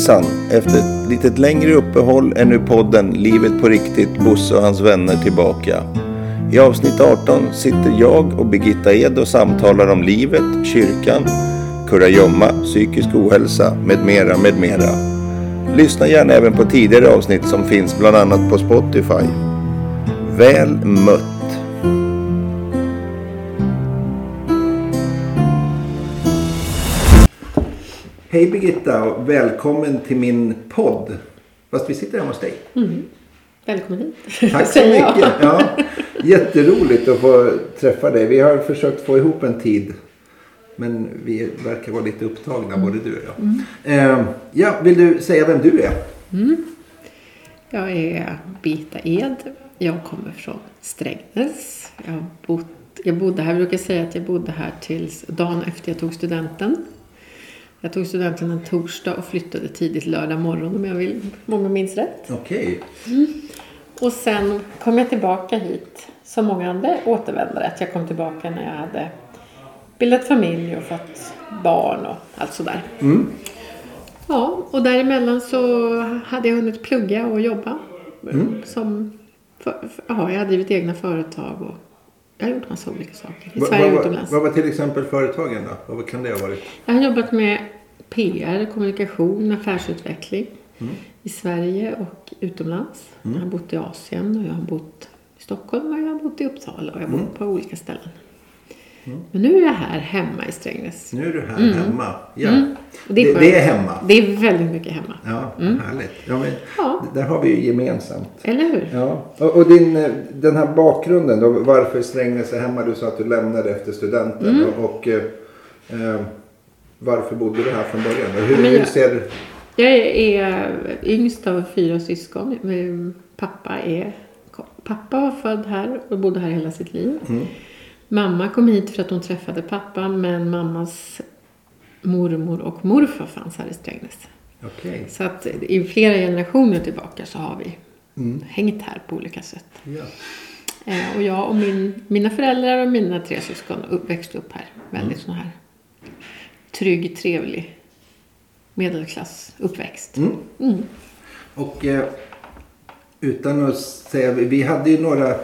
Hejsan! Efter ett litet längre uppehåll är nu podden Livet på riktigt Bosse och hans vänner tillbaka. I avsnitt 18 sitter jag och Birgitta Ed och samtalar om livet, kyrkan, kurragömma, psykisk ohälsa med mera, med mera. Lyssna gärna även på tidigare avsnitt som finns bland annat på Spotify. Väl mött! Hej Birgitta och välkommen till min podd. Fast vi sitter hemma hos dig. Välkommen hit. Tack så mycket. Ja, jätteroligt att få träffa dig. Vi har försökt få ihop en tid. Men vi verkar vara lite upptagna både du och jag. Eh, ja, vill du säga vem du är? Jag är Birgitta Ed. Jag kommer från Strängnäs. Jag, bott, jag bodde här, jag brukar säga att jag bodde här tills dagen efter jag tog studenten. Jag tog studenten en torsdag och flyttade tidigt lördag morgon om jag vill, många minns rätt. Okej. Och sen kom jag tillbaka hit som många andra återvändare. Att jag kom tillbaka när jag hade bildat familj och fått barn och allt sådär. Mm. Ja, och däremellan så hade jag hunnit plugga och jobba. Som, för, för, ja, jag har drivit egna företag och jag har gjort massa olika saker. I Va- Sverige och utomlands. vad var till exempel företagen då? Vad kan det ha varit? Jag har jobbat med PR, kommunikation, affärsutveckling i Sverige och utomlands. Jag har bott i Asien och jag har bott i Stockholm och jag har bott i Uppsala och jag har bott på olika ställen. Men nu är jag här hemma i Strängnäs. Nu är du här hemma. Ja. Mm. Det, skönt. det är hemma. Det är väldigt mycket hemma. Ja, härligt. Ja, men, Ja. Där har vi ju gemensamt. Eller hur? Ja, och, och din, eh, den här bakgrunden då, varför Strängnäs är hemma? Du sa att du lämnade efter studenten. Mm. Och, och eh, eh, varför bodde du här från början? Hur, Men hur jag- ser... Jag är yngst av fyra syskon. Min Pappa, är, pappa var född här och bodde här hela sitt liv. Mamma kom hit för att hon träffade pappa men mammas mormor och morfar fanns här i Strängnäs. Okej. Så att i flera generationer tillbaka så har vi hängt här på olika sätt. Ja. Eh, och jag och min, mina föräldrar och mina tre syskon upp, växte upp här. Väldigt sån här trygg, trevlig medelklassuppväxt. Mm. Och eh, utan att säga, vi hade ju några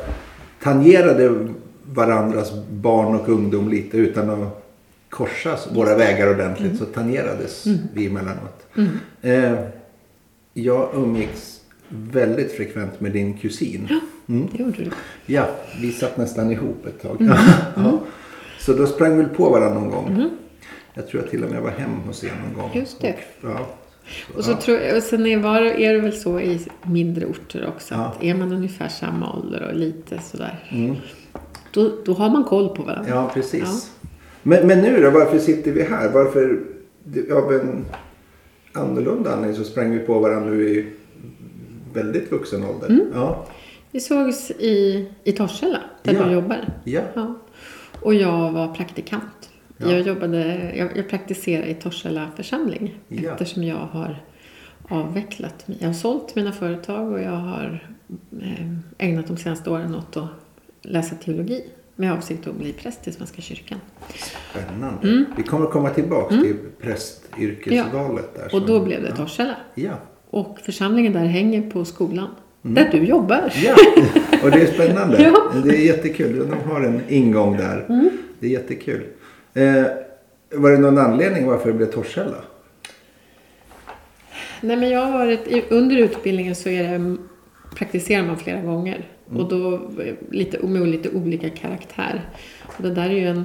tangerade varandras barn och ungdom lite utan att korsa våra vägar ordentligt Mm. så tangerades vi emellanåt. Eh, jag umgicks väldigt frekvent med din kusin. Det gjorde du. Ja, vi satt nästan ihop ett tag. Mm. ja. Så då sprang vi på varandra någon gång. Jag tror jag till och med var hem hos er någon gång. Just det. Och, ja. Och, så tror jag, och sen är, var, är det väl så i mindre orter också Ja. att är man ungefär samma ålder och lite sådär. Då, då har man koll på varandra. Ja, precis. Men, men nu då, varför sitter vi här? Varför, av en annorlunda anledning så sprang vi på varandra nu i väldigt vuxen ålder. Mm. Ja. Vi sågs i, i Torshälla där Ja. du jobbar. Ja. Ja. Och jag var praktikant. Ja. Jag, jobbade, jag, jag praktiserade i Torshälla församling Ja. eftersom jag har avvecklat. Jag har sålt mina företag och jag har eh, ägnat de senaste åren åt att läsa teologi med avsikt att bli präst i Svenska kyrkan. Spännande. Mm. Vi kommer komma tillbaka till prästyrkesvalet där. Och då blev det Torshälla. Ja. Och församlingen där hänger på skolan. Där du jobbar. Ja, och det är spännande. Ja. Det är jättekul. De har en ingång där. Mm. Det är jättekul. Eh, var det någon anledning varför det blev Torshälla? Nej, men jag har varit, under utbildningen så är det, praktiserar man flera gånger. Och då lite, med lite olika karaktär. Och det där är ju en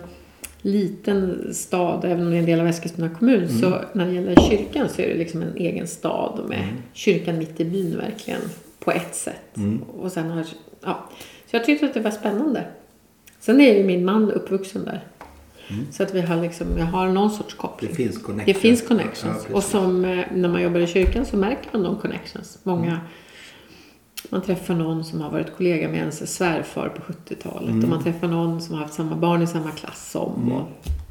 liten stad, även om det är en del av Eskilstuna kommun. Så när det gäller kyrkan så är det liksom en egen stad med kyrkan mitt i byn verkligen på ett sätt. Och sen har, ja. Så jag tyckte att det var spännande. Sen är ju min man uppvuxen där. Så att vi har liksom, jag har någon sorts koppling. Det finns connections. Det finns Ja, connections. precis. och som eh, när man jobbar i kyrkan så märker man de connections. Många, Mm. Man träffar någon som har varit kollega med ens svärfar på 70-talet. Mm. Och man träffar någon som har haft samma barn i samma klass som. Och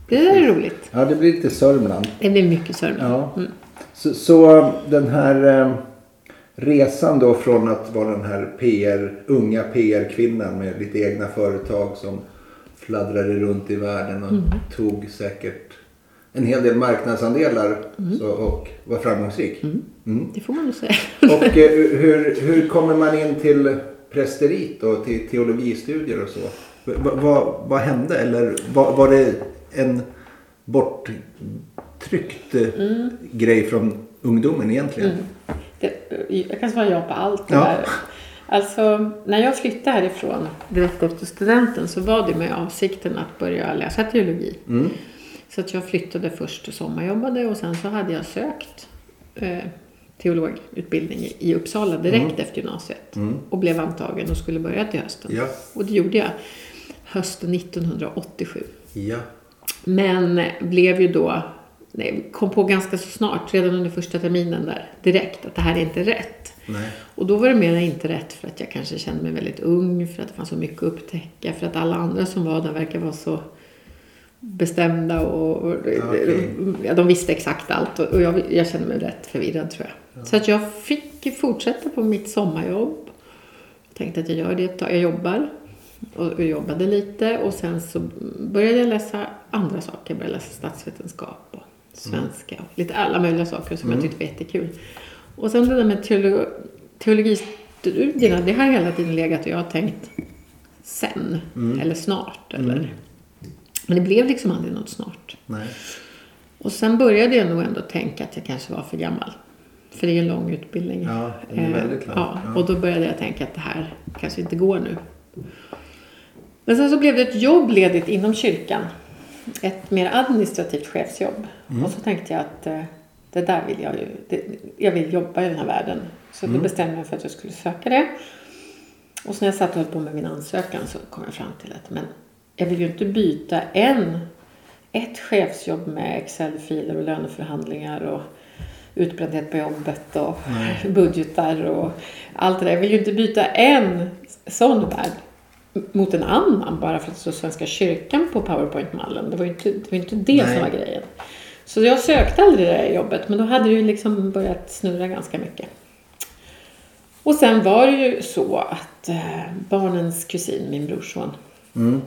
det är roligt. Ja, det blir lite Sörmland. Det blir mycket Sörmland. Ja. Mm. Så, så den här eh, resan då från att vara den här PR, unga PR-kvinnan med lite egna företag som fladdrade runt i världen och tog säkert en hel del marknadsandelar så, och var framgångsrik. Mm. Det får man nog säga. Och eh, hur, hur kommer man in till prästeriet och till teologistudier och så? V- vad, vad hände? Eller var, var det en borttryckt eh, grej från ungdomen egentligen? Det, jag kan svara ja på allt det Ja. där. Alltså, när jag flyttade härifrån direkt efter studenten så var det med avsikten att börja läsa teologi. Mm. Så att jag flyttade först och sommarjobbade och sen så hade jag sökt eh, teologutbildning i- Uppsala direkt efter gymnasiet. Och blev antagen och skulle börja till hösten. Ja. Och det gjorde jag hösten 1987. Ja. Men blev ju då, nej, kom på ganska så snart, redan under första terminen där, direkt att det här är inte rätt. Nej. Och då var det mer inte rätt för att jag kanske kände mig väldigt ung, för att det fanns så mycket att upptäcka, för att alla andra som var där verkar vara så bestämda och, och okej. ja, de visste exakt allt och, jag, jag kände mig rätt förvirrad tror jag. Så att jag fick fortsätta på mitt sommarjobb. Tänkte att jag gör det ett tag, jag jobbar. Och, och jobbade lite och sen så började jag läsa andra saker. Jag började läsa statsvetenskap och svenska och lite alla möjliga saker som jag tyckte var jättekul. Och sen det där med teolo teologistudierna, det har hela tiden legat och jag har tänkt sen eller snart. Eller. Men det blev liksom aldrig något snart. Nej. Och sen började jag nog ändå tänka att jag kanske var för gammal. För det är en lång utbildning. Ja, den är Eh, väldigt lång. Ja, Ja. och då började jag tänka att det här kanske inte går nu. Men sen så blev det ett jobb ledigt inom kyrkan. Ett mer administrativt chefsjobb. Mm. Och så tänkte jag att eh, det där vill jag ju. Det, jag vill jobba i den här världen. Så Mm. då bestämde jag mig för att jag skulle söka det. Och så när jag satt och höll på med min ansökan så kom jag fram till att men jag vill ju inte byta en, ett chefsjobb med Excel-filer och löneförhandlingar och utbrändhet på jobbet och budgetar och allt det där. Jag vill ju inte byta en sån värld mot en annan bara för att det står Svenska kyrkan på Powerpoint-mallen. Det var ju inte det, var inte det Nej. som var grejen. Så jag sökte aldrig det där jobbet men då hade det ju liksom börjat snurra ganska mycket. Och sen var det ju så att eh, barnens kusin, min brorson, Mm.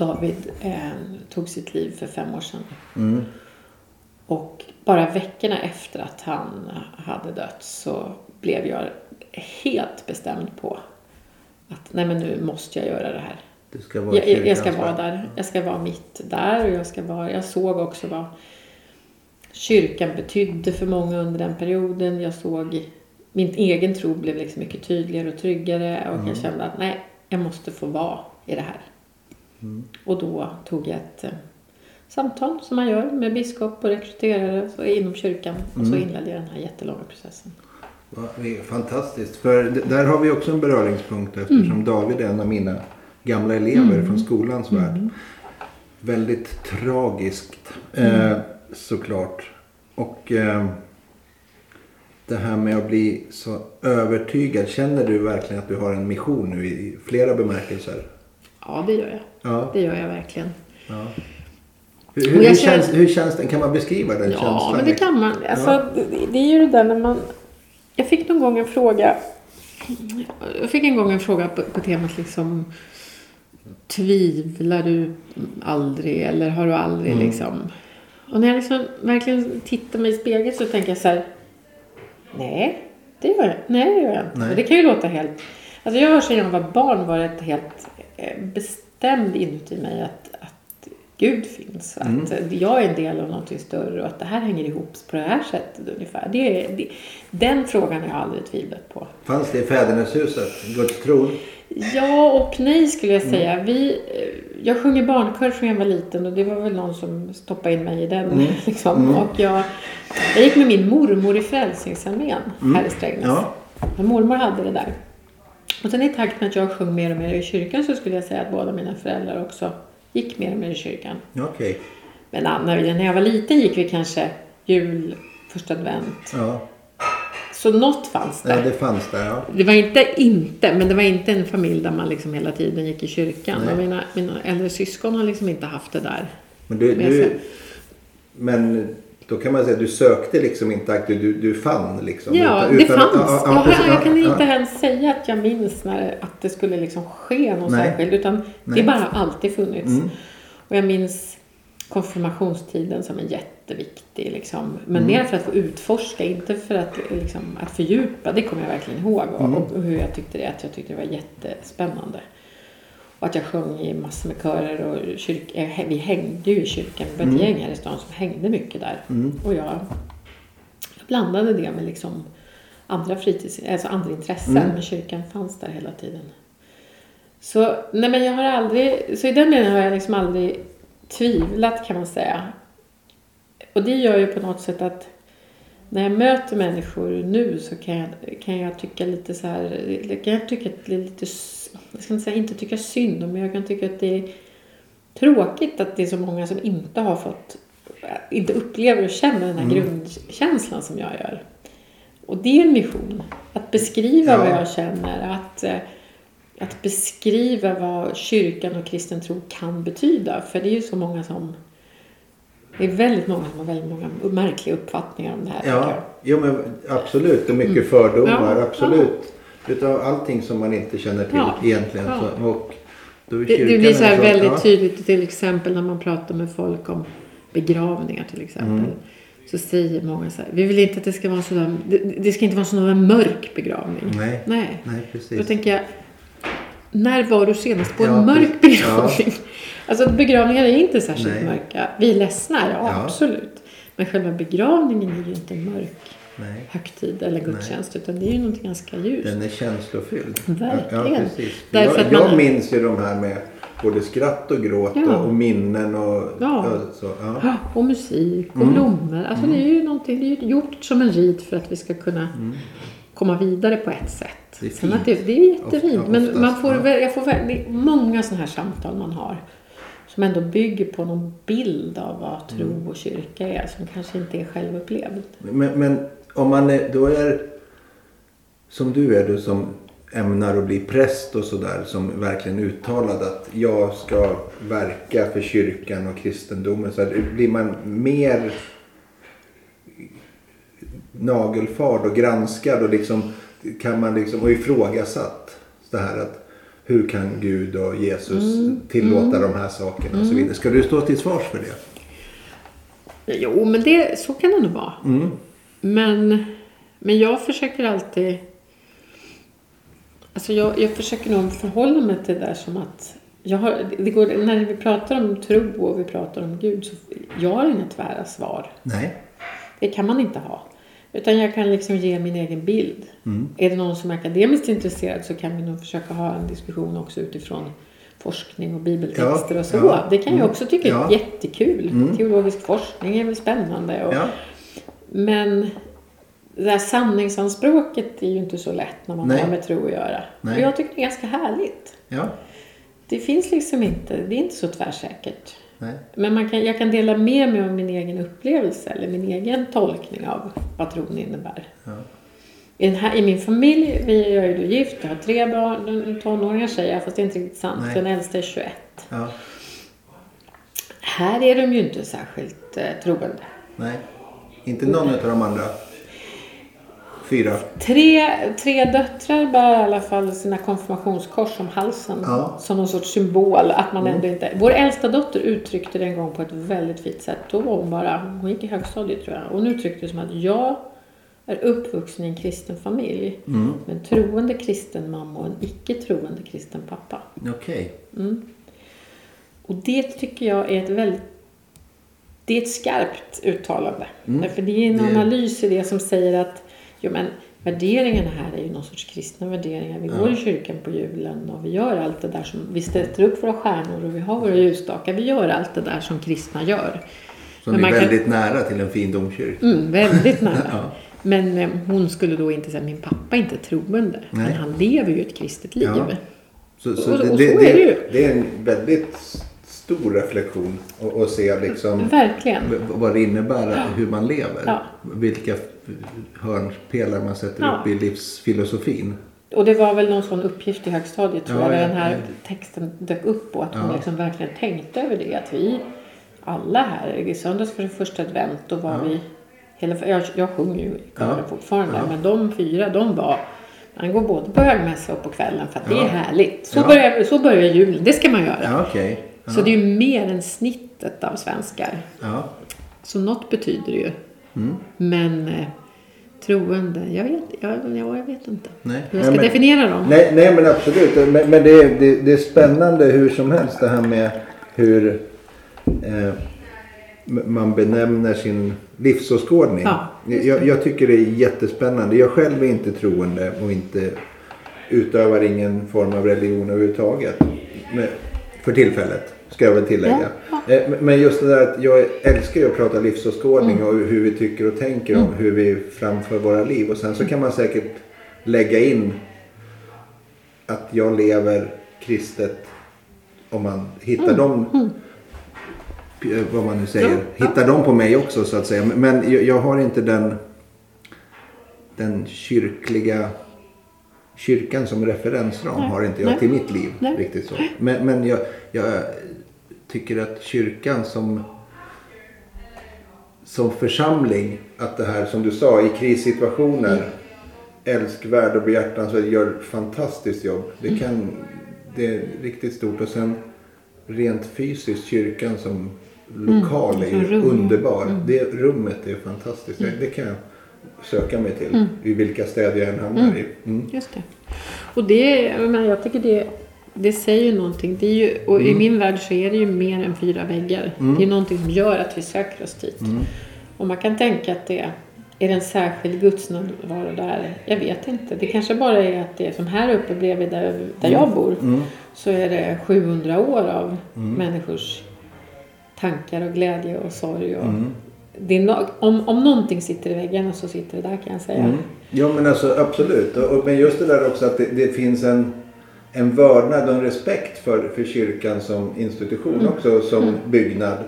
David, eh, tog sitt liv för fem år sedan. Mm. Och bara veckorna efter att han hade dött så blev jag helt bestämd på att nej men nu måste jag göra det här. Du ska vara Jag, jag, ska vara där. Jag ska vara mitt där och jag ska vara, jag såg också vad kyrkan betydde för många under den perioden. Jag såg, min egen tro blev liksom mycket tydligare och tryggare och jag kände att nej, jag måste få vara i det här. Och då tog jag ett eh, samtal som man gör med biskop och rekryterare så inom kyrkan och så inledde jag den här jättelånga processen. Ja, det är fantastiskt. För där har vi också en beröringspunkt eftersom Mm. David är en av mina gamla elever från skolans värld. Väldigt tragiskt Mm. eh, såklart. Och eh, det här med att bli så övertygad. Känner du verkligen att du har en mission nu i flera bemärkelser? Ja, det gör jag. Ja. Det gör jag verkligen. ja. Hur, hur, känner- känns, hur känns den? Kan man beskriva den Ja, känslan? men det kan man. Alltså, det, det är ju det där när man... Jag fick någon gång en fråga. Jag fick en gång en fråga på, på temat liksom... Tvivlar du aldrig eller har du aldrig Mm. liksom... Och när jag liksom verkligen tittar mig i spegeln så tänker jag så här... Nej, det gör jag, nej, det gör jag inte. Nej. Det kan ju låta helt... Alltså jag har sedan jag var barn varit helt bestämd inuti mig att, att Gud finns. Mm. Att jag är en del av någonting större och att det här hänger ihop på det här sättet ungefär. Det det, den frågan har jag aldrig tvivlat på. Fanns det i fäderneshuset? Guds tron? Ja och nej skulle Mm. jag säga. Vi, eh, jag sjunger barnkör från jag var liten och det var väl någon som stoppade in mig i den. Mm. Liksom. Och jag, jag gick med min mormor i Frälsningsarmén här i Strängnäs. Mm. Ja. Och mormor hade det där. Och sen i takt med att jag sjöng mer och mer i kyrkan så skulle jag säga att båda mina föräldrar också gick mer och mer i kyrkan. Okej. Men Anna, när jag var liten gick vi kanske jul, första advent. Ja. Så något fanns där. ja, det fanns där ja. Det var inte inte, men det var inte en familj där man liksom hela tiden gick i kyrkan. Nej. Och mina, mina äldre syskon har liksom inte haft det där. Men, du, du, men då kan man säga att du sökte liksom inte aktivt, du, du fann liksom. Ja, Utan- det utan- fanns. ja, ja, jag, jag kan inte ens säga att jag minns när, att det skulle liksom ske något Nej. särskilt. Utan Nej. det bara har alltid funnits. Mm. Och jag minns konfirmationstiden som är jätteviktig. Liksom. Men Mm. mer för att få utforska, inte för att, liksom, att fördjupa. Det kommer jag verkligen ihåg. Och, Mm. och hur jag tyckte det. Att jag tyckte det var jättespännande. Och att jag sjöng i massor med körer och kyrk, vi hängde ju i kyrkan. Vi var ett gäng här i stan som hängde mycket där. Mm. Och jag, blandade det med liksom andra fritids, alltså andra intressen. Mm. Men kyrkan fanns där hela tiden. Så, nej men jag har aldrig, så i den meningen har jag liksom aldrig tvivlat kan man säga. Och det gör ju på något sätt att när jag möter människor nu så kan jag, kan jag tycka lite så här, kan jag tycka att det är lite, jag ska inte säga inte tycka synd om, men jag kan tycka att det är tråkigt att det är så många som inte har fått, inte upplever och känner den här Mm. grundkänslan som jag gör. Och det är en mission. Att beskriva Ja. vad jag känner, att, eh, att beskriva vad kyrkan och kristen tro kan betyda. För det är ju så många som det är väldigt många som har väldigt många märkliga uppfattningar om det här. Ja, jo, men absolut. Det är mycket fördomar. Ja, absolut. Utav allting som man inte känner till Ja, egentligen. ja. Så, och då Det, det blir så här sån- väldigt ja. tydligt till exempel när man pratar med folk om begravningar till exempel. Mm. Så säger många så här, vi vill inte att det ska vara sådär, det, det ska inte vara sån mörk begravning. Nej, Nej. nej Då precis. tänker jag, när var du senast på en Ja, mörk begravning? Alltså begravningar är inte särskilt Nej. mörka. Vi är ledsna, ja, Ja. absolut. Men själva begravningen är ju inte mörk Nej, högtid eller gudstjänst utan det är ju något ganska ljust. den är känslofylld. Verkligen. Ja. Därför jag, att man- jag minns ju de här med både skratt och gråt Ja. och, och minnen och Ja. så. Ja. Och musik och Mm. blommor. Alltså det är ju någonting, det är gjort som en rit för att vi ska kunna komma vidare på ett sätt. Det är fint. det, det är jättefint. Ofta- men man får, jag får många sådana här samtal man har. Som ändå bygger på någon bild av vad tro Mm. och kyrka är. Som kanske inte är självupplevd. Men, men om man är, då är som du är, du som ämnar att bli präst och sådär som verkligen uttalad att jag ska verka för kyrkan och kristendomen. Så här, blir man mer nagelfard och granskad och liksom kan man liksom och ifrågasatt det här att hur kan Gud och Jesus tillåta de här sakerna och så vidare. Ska du stå till svars för det? Jo, men det, så kan det nog vara. Mm. Men, men jag försöker alltid... Alltså jag, jag försöker nog förhålla mig till det där som att... Jag har, det går, när vi pratar om tro och vi pratar om Gud så jag har inga tvära svar. Nej. Det kan man inte ha. Utan jag kan liksom ge min egen bild. Är det någon som är akademiskt intresserad så kan vi nog försöka ha en diskussion också utifrån forskning och bibeltexter Ja, och så. ja. Det kan jag också tycka är Ja. jättekul. Teologisk forskning är väl spännande. Och. Men det här sanningsanspråket är ju inte så lätt när man Nej. har med tro att göra. Nej. Och jag tycker det är ganska härligt. Ja. Det finns liksom inte, det är inte så tvärsäkert. Nej. Men man kan, jag kan dela med mig av min egen upplevelse eller min egen tolkning av vad tron innebär. Ja. I, här, I min familj, vi jag är ju gift, jag har tre barn, tonåringar säger jag, fast det är inte riktigt sant. Nej. Den äldsta är 21. Ja. Här är de ju inte särskilt eh, troende. Nej. Inte någon av de andra fyra. Tre, tre döttrar bär i alla fall sina konfirmationskors om halsen Ja. som någon sorts symbol. Att man ändå inte... Vår äldsta dotter uttryckte det en gång på ett väldigt fint sätt. Då var hon bara, hon gick i högstadiet tror jag. Hon uttryckte det som att jag är uppvuxen i en kristen familj. Mm. Med en troende kristen mamma och en icke troende kristen pappa. Okej. Och det tycker jag är ett väldigt det är ett skarpt uttalande. Därför det är en Mm. Analys i det som säger att jo, men, värderingarna här är ju någon sorts kristna värderingar. Vi går i kyrkan på julen och vi gör allt det där som vi sätter upp våra stjärnor och vi har våra ljusstakar. Vi gör allt det där som kristna gör. Som Men är man kan- väldigt nära till en fin domkyrka. Mm, väldigt nära. Ja. Men eh, hon skulle då inte säga min pappa är inte troende. Men Nej. han lever ju ett kristet liv. Ja. Så, så, Och- och det, så det, är det ju. det är en väldigt stor reflektion och, och se liksom Verkligen. vad det innebär hur man lever. Ja. Vilka hörnpelare man sätter Ja. upp i livsfilosofin. Och det var väl någon sån uppgift i högstadiet tror Ja, jag, där ja, den här ja. texten dök upp på. Att hon Ja. liksom verkligen tänkte över det. Att vi alla här, i söndags för det första advent, då var Ja. vi, hela, jag, jag sjunger ju i kören Ja. fortfarande, Ja. men de fyra, de var man går både på högmässa och på kvällen för att det Ja. är härligt. Så, Ja. börjar, så börjar julen, det ska man göra. Ja, Ja. Så det är ju mer än snittet av svenskar. Ja. Så något betyder det ju. Mm. Men eh, troende, jag vet, jag, ja, jag vet inte Nej. hur jag ska Nej, men- definiera dem. Nej, nej men absolut. Men, men det, är- det, det är spännande hur som helst det här med hur eh, man benämner sin livsåskådning. Ja, jag, jag tycker det är jättespännande. Jag själv är inte troende och inte utövar ingen form av religion överhuvudtaget. För tillfället, ska jag väl tillägga. Eh, men- just det där att jag älskar ju att prata livsåskådning Mm. och hur vi tycker och tänker om hur vi framför våra liv. Och sen så kan man säkert lägga in att jag lever kristet om man hittar dem eh, vad man nu säger, Mm. Ja, hittar dem på mig också så att säga. Men- Men jag, jag har inte den, den kyrkliga kyrkan som referensram Nej. har inte jag Nej. till mitt liv Nej. riktigt så. Men, men jag, jag tycker att kyrkan som som församling att det här som du sa i krissituationer älskvärd och behjärtansvärd gör fantastiskt jobb. Det, Mm. kan, det är riktigt stort. Och sen rent fysiskt kyrkan som lokal är som ju rum. Mm. underbar. Det rummet är fantastiskt. Det- Det kan jag söka mig till Mm. i vilka städer jag än hamnar i. Mm. Just det. Och det, menar, jag tycker det, det säger ju någonting. Det är ju, och Mm. i min värld så är det ju mer än fyra väggar. Det är någonting som gör att vi söker oss dit. Mm. Och man kan tänka att det är det en särskild gudsnärvaro där. Jag vet inte. Det kanske bara är att det är som här uppe bredvid där, där Mm. jag bor. Så är det 700 år av människors tankar och glädje och sorg. Och Mm. no- om, om någonting sitter i väggarna så sitter det där kan jag säga. Mm. Ja men alltså absolut. Och, och, men just det där också att det, det finns en, en vördnad och en respekt för, för kyrkan som institution också. Som byggnad.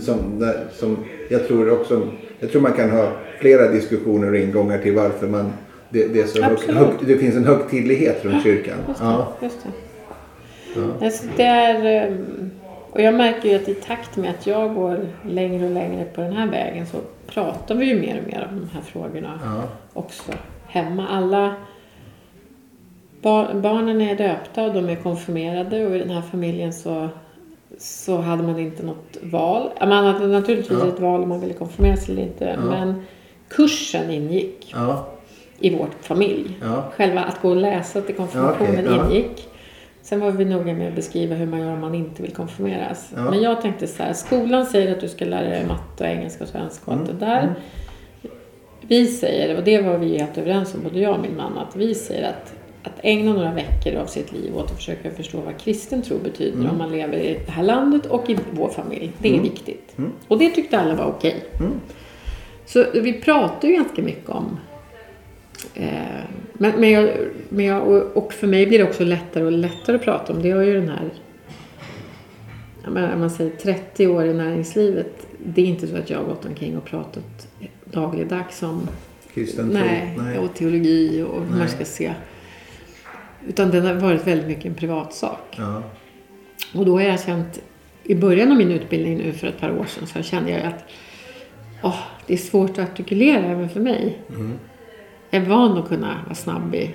Som, där- som jag tror också. Jag tror man kan ha flera diskussioner och ingångar till varför man det, det, är så hög, hög, det finns en högtidlighet runt kyrkan. Just det. Ja. Just det. Alltså, det är, ehm, och jag märker ju att i takt med att jag går längre och längre på den här vägen så pratar vi ju mer och mer om de här frågorna Ja. också hemma. Alla bar, barnen är döpta och de är konfirmerade och i den här familjen så, så hade man inte något val. Man hade naturligtvis Ja. ett val om man ville konfirmeras eller inte Ja. men kursen ingick Ja. i vår familj. Själva att gå och läsa till konfirmationen ja. ingick. Sen var vi noga med att beskriva hur man gör om man inte vill konfirmeras. Ja. Men jag tänkte så här, skolan säger att du ska lära dig matte och engelska och svenska och allt Mm, det där. Vi säger, och det var vi helt överens om, både jag och min man, att vi säger att, att ägna några veckor av sitt liv åt att försöka förstå vad kristen tro betyder Mm. om man lever i det här landet och i vår familj. Det är viktigt. Och det tyckte alla var okej. Mm. Så vi pratar ju ganska mycket om Eh, men, men, jag, men jag, och- för mig blir det också lättare och lättare att prata om. Det har ju den här, om man säger 30 år i näringslivet. Det är inte så att jag har gått omkring och pratat dagligdags om Kristen tro. nej, Nej. och teologi och hur man ska se. Utan den har varit väldigt mycket en privatsak. Ja. Och då har jag känt, i början av min utbildning nu för ett par år sedan, så kände jag att åh, det är svårt att artikulera även för mig. Jag är van att kunna vara snabb i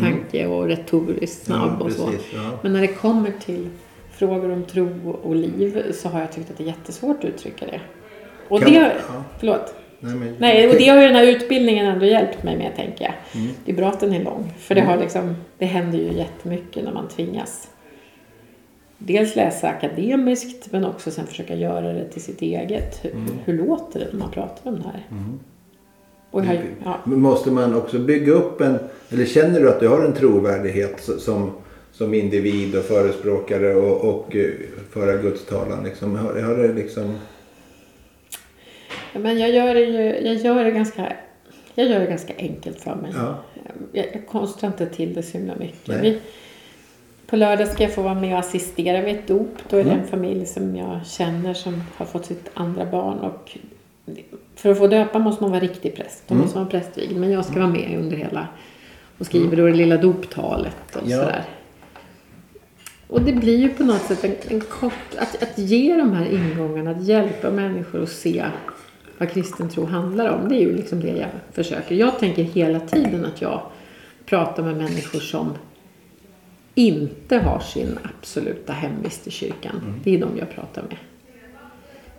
tanke och retoriskt snabb Ja, och så. precis, ja. Men när det kommer till frågor om tro och liv så har jag tyckt att det är jättesvårt att uttrycka det. Och Kan- det, ja. förlåt. Nej, men, Nej, och det har ju den här utbildningen ändå hjälpt mig med, tänker jag. Mm. Det är bra att den är lång. För det, har liksom, det händer ju jättemycket när man tvingas dels läsa akademiskt men också sen försöka göra det till sitt eget. Hur, Mm. hur låter det när man pratar om det här? Och jag, har ju- ja, Måste man också bygga upp en, eller känner du att du har en trovärdighet som, som individ och förespråkare och, och eh, föra Guds talan? Liksom? Har, har det liksom... men jag gör det ju jag gör det ganska, jag gör det ganska enkelt för mig. Ja. Jag, jag konstrar inte till det så himla mycket. Vi, på lördag ska jag få vara med och assistera vid ett dop. Då är det Mm. en familj som jag känner som har fått sitt andra barn. Och för att få döpa måste man vara riktig präst. Då Mm. måste man vara prästvigd. Men jag ska vara med under hela och skriver då det lilla doptalet och Ja. sådär. Och det blir ju på något sätt en, en kort... Att, att ge de här ingångarna, att hjälpa människor att se vad kristen tro handlar om. Det är ju liksom det jag försöker. Jag tänker hela tiden att jag pratar med människor som inte har sin absoluta hemvist i kyrkan. Det är de jag pratar med.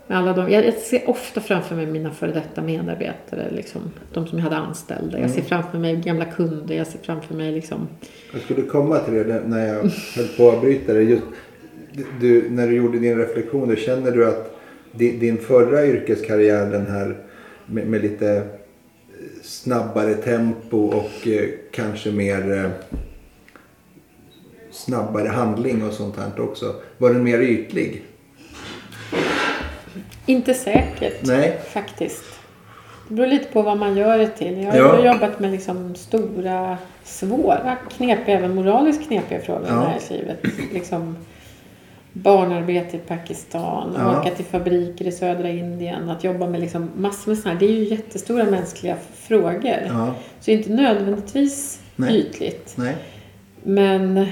Med alla de, jag, ser ofta framför mig mina före detta medarbetare, liksom, de som jag hade anställda. Jag ser framför mig gamla kunder, jag ser framför mig liksom... Jag skulle komma till det när jag höll på att avbryta det. Just, du, när du gjorde din reflektion, då känner du att din, din förra yrkeskarriär, den här med, med lite snabbare tempo och eh, kanske mer eh, snabbare handling och sånt här också. Var den mer ytlig? Inte säkert Nej. faktiskt. Det beror lite på vad man gör det till. Jag har Ja. jobbat med liksom stora, svåra, knepiga, även moraliskt knepiga frågor Ja. i näringslivet. Liksom barnarbete i Pakistan, Ja. åka till fabriker i södra Indien, att jobba med liksom massor med sådana här. Det är ju jättestora mänskliga frågor. Ja. Så inte nödvändigtvis Nej. ytligt. Nej. Men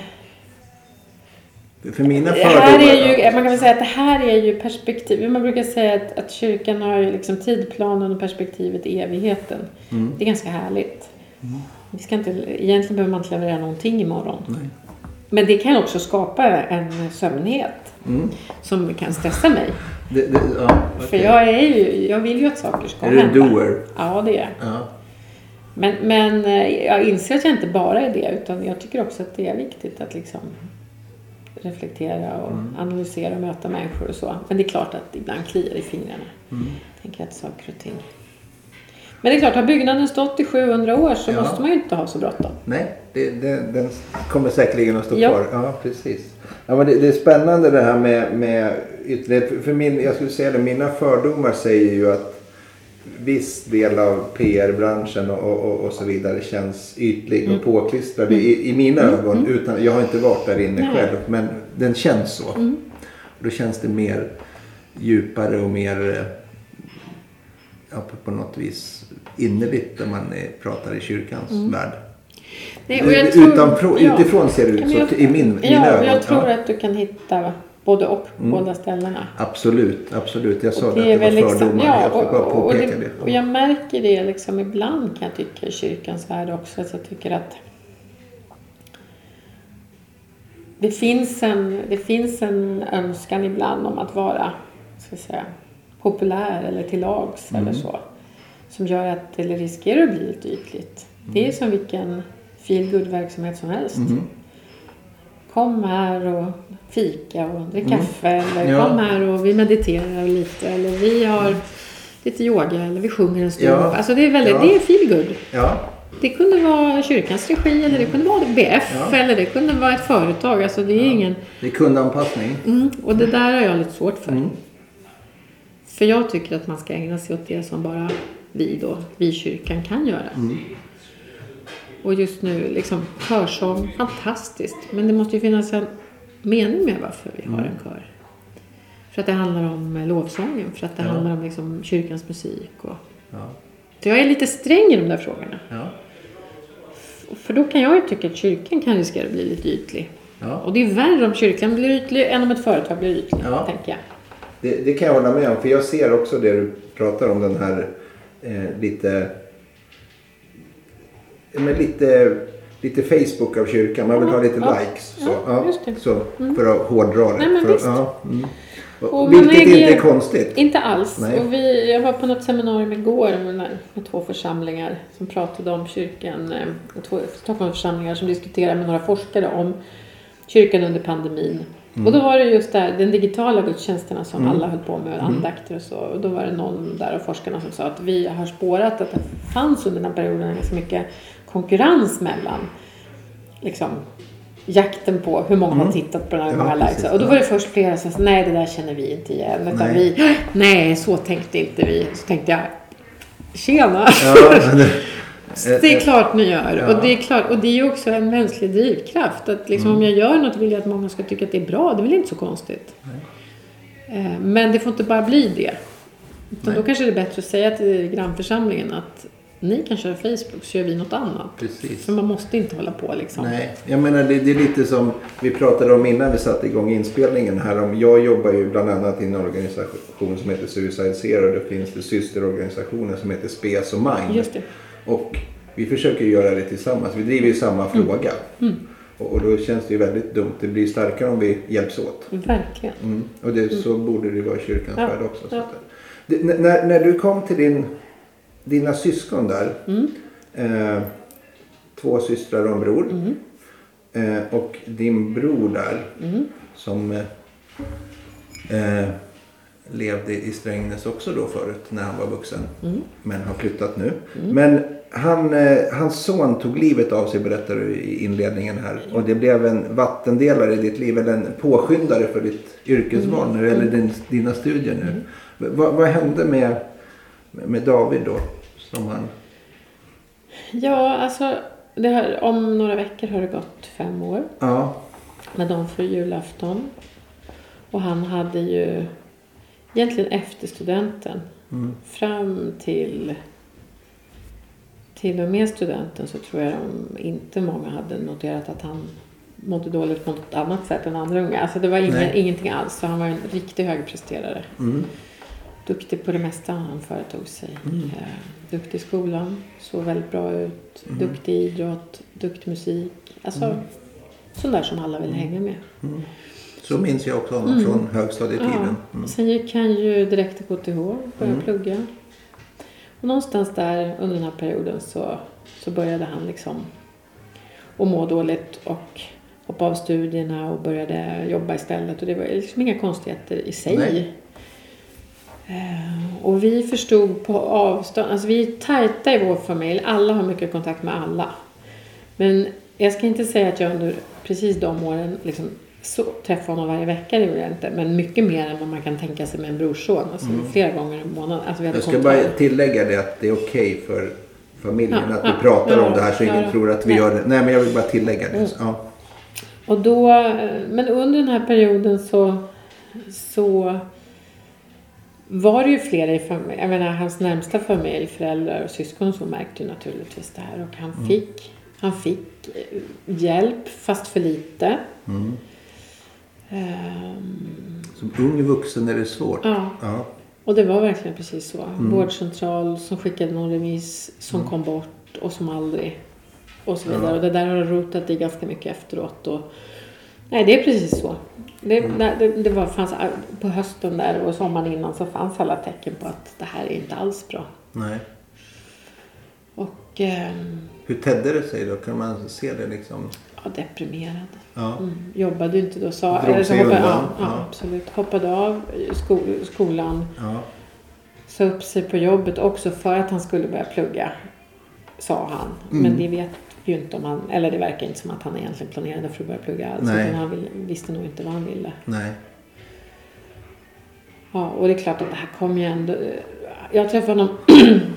För mina fördomar... här är ju, man kan väl säga att det här är ju perspektiv. Man brukar säga att, att kyrkan har ju liksom tidplanen och perspektivet evigheten. Mm. Det är ganska härligt. Vi ska inte, egentligen behöver man inte leverera någonting imorgon. Nej. Men det kan också skapa en sömnighet Mm. som kan stressa mig. Det, det, ja, För okej. jag, är ju, jag vill ju att saker ska Är du en hända. doer? Ja, det är jag. Ja. Men, men eh, jag inser att jag inte bara är det utan jag tycker också att det är viktigt att liksom reflektera och Mm. analysera och möta människor och så. Men det är klart att ibland kliar i fingrarna. Mm. Tänker att saker och ting. Men det är klart, har byggnaden stått i 700 år så Ja. måste man ju inte ha så bråttom. Nej, det, det, den kommer säkerligen att stå Ja. kvar. Ja, precis. Ja, men det, det är spännande det här med, med ytterlighet. För- min, jag skulle säga det, mina fördomar säger ju att viss del av PR-branschen och, och, och, så vidare känns ytlig Mm. och påklistrad i, i mina ögon. Utan, jag har inte varit där inne Nej. själv, men den känns så. Mm. Då känns det mer djupare och mer eh, ja, på något vis innerligt när man pratar i kyrkans värld. Nej, jag tror- Utan, pro- ja. Utifrån ser det ut så jag- i min, mina Ja, ögon. jag tror ja. Mm. att du kan hitta både och på båda ställena. Absolut, absolut. Jag sa Och det, det är att det var liksom, fördomar. ja, jag fick bara påpeka det, det. och jag märker det liksom ibland kan jag tycka i kyrkans värld också. Att jag tycker att det finns en, det finns en önskan ibland om att vara ska säga, populär eller till lags Mm. eller så. Som gör att det riskerar att bli lite ytligt. Det är som vilken feel verksamhet som helst. Mm. Kom här och fika och drick Mm. kaffe. Eller Ja. kom här och vi mediterar lite. Eller vi har lite yoga. Eller vi sjunger en stund. Ja. Alltså det är väldigt, Ja. det är feel Ja, Det kunde vara kyrkans regi eller det kunde vara BF. Eller det kunde vara ett företag. Alltså det är ingen... det är kundanpassning. Mm, och det där har jag lite svårt för. Mm. För jag tycker att man ska ägna sig åt det som bara vi då, vi kyrkan kan göra. Mm. Och just nu, liksom körsång, fantastiskt. Men det måste ju finnas en mening med varför vi har Mm. en kör. För att det handlar om eh, lovsången, för att det Ja. handlar om liksom kyrkans musik. Och... Ja. Så jag är lite sträng i de där frågorna. Ja. För då kan jag ju tycka att kyrkan kan riskera att bli lite ytlig. Ja. Och det är värre om kyrkan blir ytlig än om ett företag blir ytligt, Ja. tänker jag. Det, det kan jag hålla med om. För jag ser också det du pratar om. Den här eh, lite... Men lite, lite Facebook av kyrkan. Man vill ha lite Ja. likes. Så, Ja, ja, så, För att hårdra det. Nej, men för, visst. Ja, mm. och, Och vilket inte reagerar- är konstigt. Inte alls. Nej. Och vi, jag var på något seminarium igår med, med två församlingar som pratade om kyrkan. eh, Två Stockholms församlingar som diskuterade med några forskare om kyrkan under pandemin. Mm. Och då var det just där, den digitala gudstjänsterna som alla höll på med, andakter och så. Och då var det någon där av forskarna som sa att vi har spårat att det fanns under den här perioden ganska mycket konkurrens mellan liksom, jakten på hur många har tittat på den här, hur Mm. Ja, många likes. Och då var det först flera som sa nej det där känner vi inte igen. Utan Nej. vi, nej så tänkte inte vi. Så tänkte jag, tjena. Ja, Det är klart ni gör. Ja. Och, det är klart, och det är ju också en mänsklig drivkraft. Att liksom, Mm. Om jag gör något vill jag att många ska tycka att det är bra. Det är väl inte så konstigt. Eh, Men det får inte bara bli det. Utan då kanske det är bättre att säga till grannförsamlingen att ni kan köra Facebook så gör vi något annat. Precis. För man måste inte hålla på liksom. Nej, jag menar det, det är lite som vi pratade om innan vi satte igång inspelningen här. Om, jag jobbar ju bland annat i en organisation som heter Suicide Zero. Det finns det systerorganisationer som heter Spes och Mind. Just det. Och vi försöker göra det tillsammans. Vi driver ju samma Mm. fråga. Och och då känns det ju väldigt dumt. Det blir starkare om vi hjälps åt. Verkligen. Mm. Och det, så borde det vara i kyrkans Ja, värld också. Så ja. det, när, när du kom till din, dina syskon där. Mm. Eh, två systrar och en bror. Mm. Eh, och din bror där Mm. som eh, eh, levde i Strängnäs också då förut när han var vuxen. Mm. Men har flyttat nu. Men han, eh, hans son tog livet av sig berättar du i inledningen här. Och det blev en vattendelare i ditt liv. Eller en påskyndare för ditt yrkesval nu. Eller din, dina studier nu. V- vad, vad hände med, med David då? Som han... Ja, alltså det har, om några veckor har det gått fem år Ja. med dem för julafton. Och han hade ju egentligen efter studenten Mm. fram till till och med studenten så tror jag de, inte många hade noterat att han mådde dåligt på något annat sätt än andra unga. Alltså det var ingen, Nej. ingenting alls. Så han var en riktig högpresterare. Mm. Duktig på det mesta han företog sig. Eh, duktig i skolan, såg väldigt bra ut. Mm. Duktig i idrott, duktig musik. Alltså sån där som alla vill hänga med. Så minns jag också honom Mm. från högstadietiden. Mm. Sen gick han ju direkt till KTH och började plugga. Och någonstans där under den här perioden så, så började han liksom att må dåligt och hoppa av studierna och började jobba istället. Och det var liksom inga konstigheter i sig. Nej. Eh, Och vi förstod på avstånd, alltså vi är tajta i vår familj, alla har mycket kontakt med alla. Men jag ska inte säga att jag under precis de åren liksom så, träffade honom varje vecka, det gjorde jag inte. Men mycket mer än vad man kan tänka sig med en brorson. Alltså flera gånger i månaden. Alltså Jag ska bara tillägga det att det är okej för familjen Ja, att ja, vi pratar ja, om det här så ingen tror att vi Nej. gör det. Nej men jag vill bara tillägga det. Mm. Ja. Och då, men under den här perioden så, så var det ju flera i familjen. Jag menar hans närmsta familj, föräldrar och syskon som märkte naturligtvis det här. Och han fick, han fick hjälp, fast för lite. Mm. Ehm, Som ung vuxen är det svårt. ja, Ja. och det var verkligen precis så. Mm. Vårdcentral som skickade någon remiss som kom bort och som aldrig och så vidare. Och det där har rotat i ganska mycket efteråt. Och, nej, det är precis så. Det, Mm. det, det var, fanns, på hösten där och sommaren innan så fanns alla tecken på att det här är inte alls bra. Nej. Och ehm, Hur tedde det sig då? Kan man se det liksom? Ja, deprimerad. Ja. Mm. Jobbade inte då. Sa, eller så hoppade, ja, ja, Ja. absolut. Hoppade av sko, skolan. Ja. Sa upp sig på jobbet också för att han skulle börja plugga. Sa han. Mm. Men det vet ju inte om han, eller det verkar inte som att han egentligen planerade för att börja plugga alls. Nej. Utan han vill, visste nog inte vad han ville. Nej. Ja, och det är klart att det här kom ju ändå. Jag träffade honom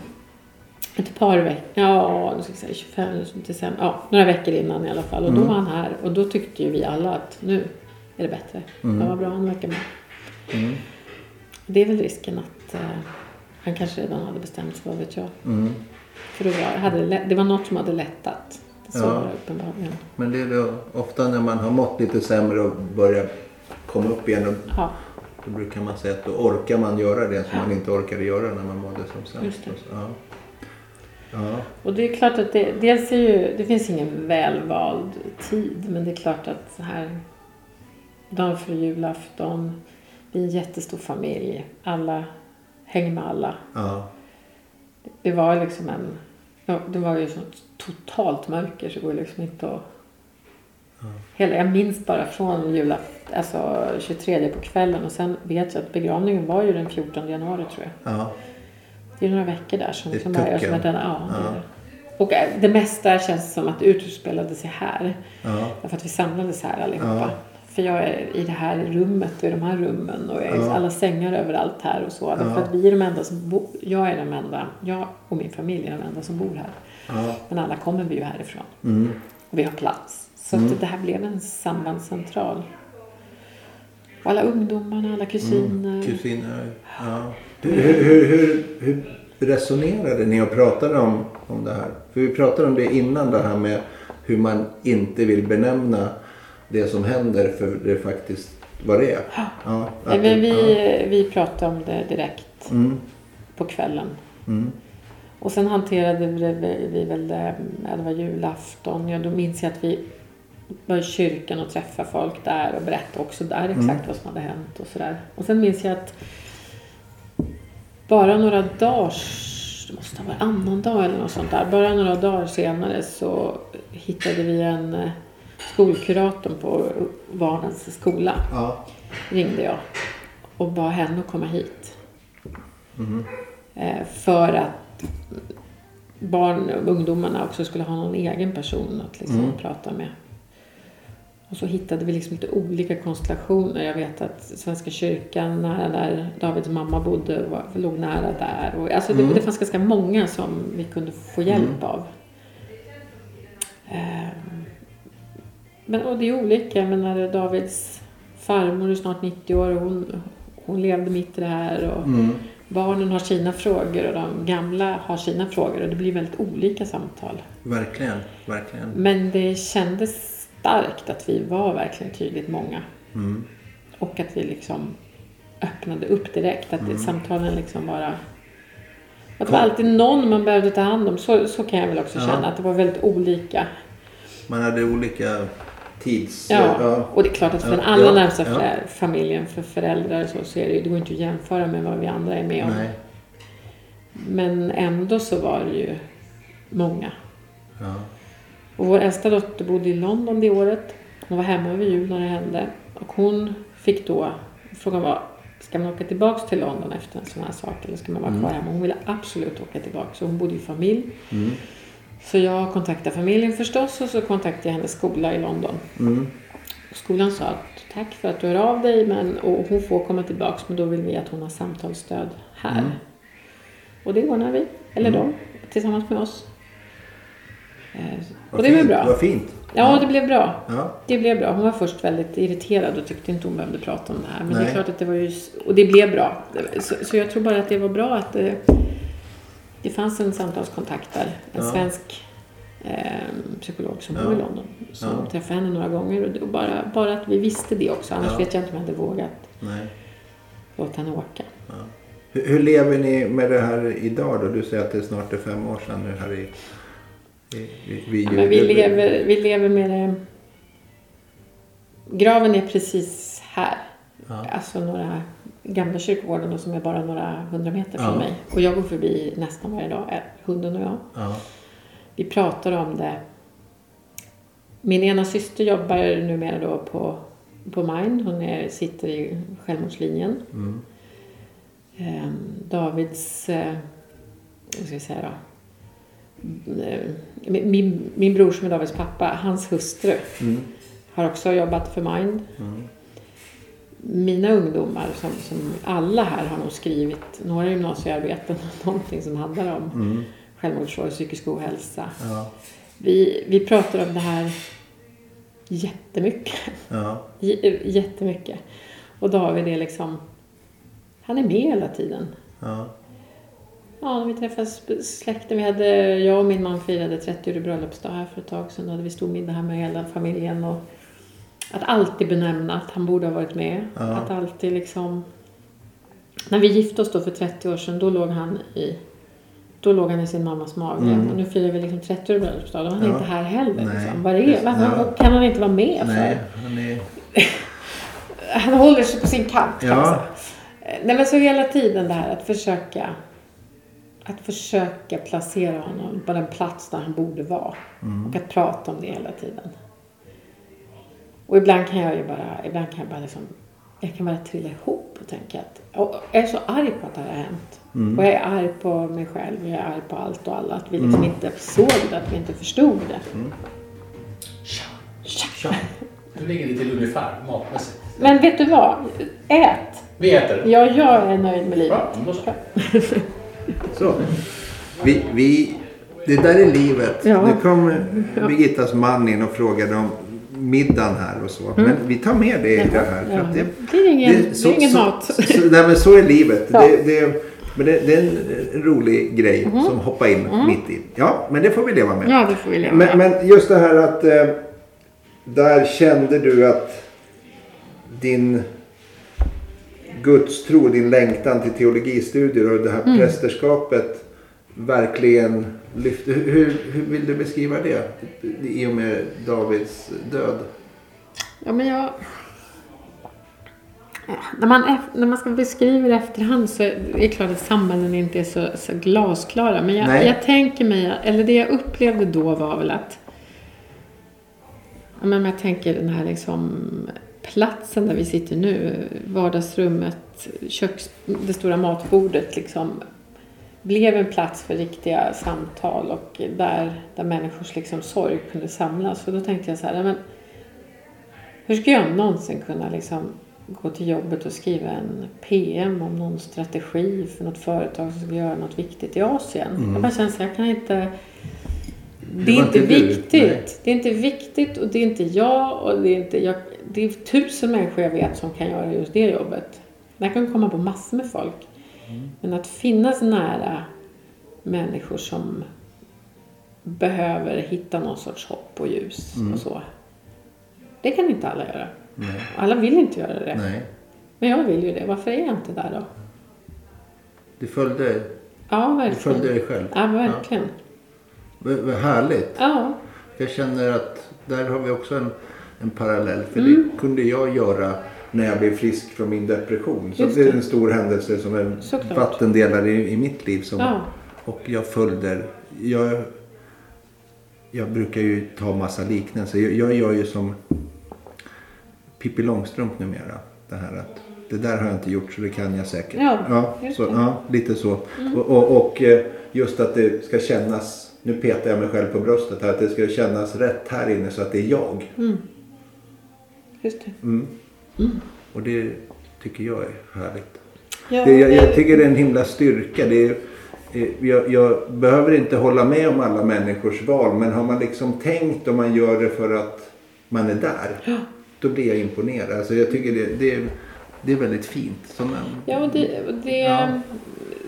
ett par veckor, ja nu ska säga 25 december, ja några veckor innan i alla fall. Och då Mm. var han här och då tyckte ju vi alla att nu är det bättre. Mm. Ja, vad bra, han verkar bra. Mm. Det är väl risken att eh, han kanske redan hade bestämt sig, vad vet jag. Mm. För det var, hade, det var något som hade lättat. Det Ja. jag uppenbarligen. Men det är då ofta när man har mått lite sämre och börjar komma upp igen. Och Ja, då brukar man säga att då orkar man göra det som man inte orkade göra när man mådde som sämst. Ja. Och det är klart att det, dels är ju, det finns ingen välvald tid. Men det är klart att så här, dagen före julafton, vi är en jättestor familj. Alla hänger med alla. Ja. Det var liksom en, det var ju sånt totalt mörker så det går liksom inte att Hela, jag minns bara från julafton, alltså 23 på kvällen och sen vet jag att begravningen var ju den 14 januari tror jag. Ja. Det är några veckor där som Det tucken. som att den, ja, Ja. Och äh, det mesta känns som att utspelade sig här. Ja. Därför att vi samlades här allihopa. Ja. För jag är i det här rummet och i de här rummen och jag är Ja. alla sängar överallt här och så. Därför Ja. att vi är de enda som bor, jag är den enda, jag och min familj är de enda som bor här. Ja. Men alla kommer vi ju härifrån. Mm. Och vi har plats. Så Mm. att det här blev en sambandscentral. Och alla ungdomarna, alla kusiner. Kusiner. Ja. Hur, hur, hur, hur resonerade ni och pratade om, om det här? För vi pratade om det innan det här med hur man inte vill benämna det som händer för det faktiskt vad det är. Ja, men det- vi, vi pratade om det direkt ja. Mm, på kvällen. mm, Och sen hanterade vi, vi, vi väl det, ja, det var julafton. Ja, då minns jag att vi var i kyrkan och träffade folk där och berättade också där exakt Mm. vad som hade hänt och sådär. Och sen minns jag att bara några dagar, det måste ha varit annan dag eller något sånt där. Bara några dagar senare så hittade vi en eh, skolkuratorn på barnens skola. Ja. Ringde jag och bad henne att komma hit. Eh, För att barn och ungdomarna också skulle ha någon egen person att liksom Mm. prata med. Och så hittade vi liksom lite olika konstellationer. Jag vet att Svenska kyrkan, nära där Davids mamma bodde, var, låg nära där. Och, alltså Mm. det, det fanns ganska många som vi kunde få hjälp av. Ehm, men, och det är olika. Men när Davids farmor är snart 90 år och hon, hon levde mitt i det här. Och Mm. Barnen har sina frågor och de gamla har sina frågor. Och det blir väldigt olika samtal. Verkligen, verkligen. Men det kändes starkt att vi var verkligen tydligt många. Mm. Och att vi liksom öppnade upp direkt. Att det, samtalen liksom bara... Att det var alltid någon man behövde ta hand om. Så, så kan jag väl också Ja. känna. Att det var väldigt olika. Man hade olika tids... Ja. Och det är klart att för Ja. den allra Ja. närmsta Ja. familjen, för föräldrar så, så är det, ju- det går inte att jämföra med vad vi andra är med om. Nej. Men ändå så var det ju många. Och vår äldsta dotter bodde i London det året. Hon var hemma över jul när det hände. Och hon fick då, frågan var, ska man åka tillbaks till London efter en sån här sak eller ska man vara kvar hemma? Hon ville absolut åka tillbaka. Så hon bodde i familj. Mm. Så jag kontaktade familjen förstås och så kontaktade jag hennes skola i London. Mm. Skolan sa att tack för att du hör av dig men, och hon får komma tillbaks men då vill vi att hon har samtalsstöd här. Mm. Och det ordnar vi, eller Mm. de, tillsammans med oss. Eh, Och det blev bra. Vad fint. Ja, det blev bra. Ja. Det blev bra. Hon var först väldigt irriterad och tyckte inte hon behövde prata om det här. Men det Nej. är klart att det var ju... Och det blev bra. Så, så jag tror bara att det var bra att det, det fanns en samtalskontakt där. En Ja. svensk eh, psykolog som Ja. bor i London. Som Ja. träffade henne några gånger. Och, det, bara, bara att vi visste det också. Annars Ja. vet jag inte om jag hade vågat Nej. låta henne åka. Ja. Hur, hur lever ni med det här idag då? Du säger att det snart är fem år sedan nu här i... i, i vid Men vi lever, vi lever med det... Graven är precis här. Ja. Alltså några gamla kyrkogården då, som är bara några hundra meter från Ja. mig. Och jag går förbi nästan varje dag, eh, hunden och jag. Ja. Vi pratar om det. Min ena syster jobbar numera då på, på Mind. Hon är, sitter i självmordslinjen. Mm. Ehm, Davids, eh, vad ska jag säga då? Eh, Min, min, bror som är Davids pappa, hans hustru Mm. har också jobbat för Mind. Mm. Mina ungdomar, som, som alla här har nog skrivit några gymnasiearbeten, någonting som handlar om Mm. självmordsvård, psykisk ohälsa. Ja. Vi, vi pratar om det här jättemycket. Ja. J- Jättemycket. Och David är liksom, han är med hela tiden. Ja. Ja, när vi träffas släkten. Vi hade, jag och min man firade 30-årig bröllopsdag här för ett tag sedan. Då hade vi stor middag här med hela familjen. Och att alltid benämna att han borde ha varit med. Ja. Att alltid liksom... När vi gifte oss då för 30 år sedan, då låg han i, då låg han i sin mammas mage. Mm. Och nu firar vi liksom 30-årig bröllopsdag. Då var han Ja. inte här heller. Nej. Liksom. Vad är? Varför Ja. kan han inte vara med Nej, för? han är... Han håller sig på sin kant kan Ja. man säga. Nej men så hela tiden det här att försöka att försöka placera honom på den plats där han borde vara. Mm. Och att prata om det hela tiden. Och ibland kan jag ju bara, ibland kan jag bara liksom, jag kan bara trilla ihop och tänka att, och jag är så arg på att det här har hänt. Mm. Och jag är arg på mig själv, och jag är arg på allt och alla. Att vi liksom inte såg det, att vi inte förstod det. Tja. Tja. Tja. Hur ligger till ungefär matmässigt? Men vet du vad? Ät! Vi äter. Ja, jag är nöjd med livet. Bra, så. Vi, vi, det där är livet. Ja. Nu kom Birgittas man in och frågade om middagen här och så. Men vi tar med det i det här. Ja, det, blir ingen, det är ingen så, mat. Så, nej, men så är livet. Ja. Det, det, men det, det är en rolig grej som hoppar in mitt i. Ja, men det får vi leva med. Ja, det får vi leva Men, med. men just det här att eh, där kände du att din gudstro, din längtan till teologistudier och det här Mm. prästerskapet verkligen lyfte. Hur, hur vill du beskriva det i och med Davids död? Ja, men jag... När man, när man ska beskriva det efterhand så är det klart att sambanden inte är så, så glasklara. Men jag, jag tänker mig, eller det jag upplevde då var väl att... Men om jag tänker den här liksom platsen där vi sitter nu, vardagsrummet, köks, det stora matbordet liksom blev en plats för riktiga samtal och där, där människors liksom sorg kunde samlas. Och då tänkte jag så här, men hur ska jag någonsin kunna liksom gå till jobbet och skriva en PM om någon strategi för något företag som ska göra något viktigt i Asien? Jag bara känner så här, jag kan inte... Det är inte du, viktigt. nej. Det är inte viktigt och det är inte jag och det är inte jag. Det är tusen människor jag vet som kan göra just det jobbet. Jag kan komma på massor med folk. Men att finnas nära människor som behöver hitta någon sorts hopp och ljus och så. Det kan inte alla göra. Nej. Alla vill inte göra det. Nej. Men jag vill ju det. Varför är jag inte där då? Du följde, Ja, du verkligen. följde dig själv. Ja, verkligen. Vad, vad härligt. Ja. Jag känner att där har vi också en, en parallell. För Mm. det kunde jag göra när jag blev frisk från min depression. Så Just det är det. en stor händelse som en Såklart. vattendelare i, i mitt liv. Som, Ja. Och jag följde. Jag, jag brukar ju ta massa liknelser. Jag, jag gör ju som Pippi Långstrump numera. Det här att det där har jag inte gjort så det kan jag säkert. Ja, just så, det. Mm. ja lite så. Och, och, och eh, just att det ska kännas, nu petar jag mig själv på bröstet här, att det ska kännas rätt här inne så att det är jag. Just det. Mm. Och det tycker jag är härligt. Ja, Det, jag, jag tycker det är en himla styrka. Det är, eh, jag, jag behöver inte hålla med om alla människors val men har man liksom tänkt och man gör det för att man är där. Då blir jag imponerad. Alltså jag tycker det, det, är, det är väldigt fint. Som en, Ja, och det, det, Ja.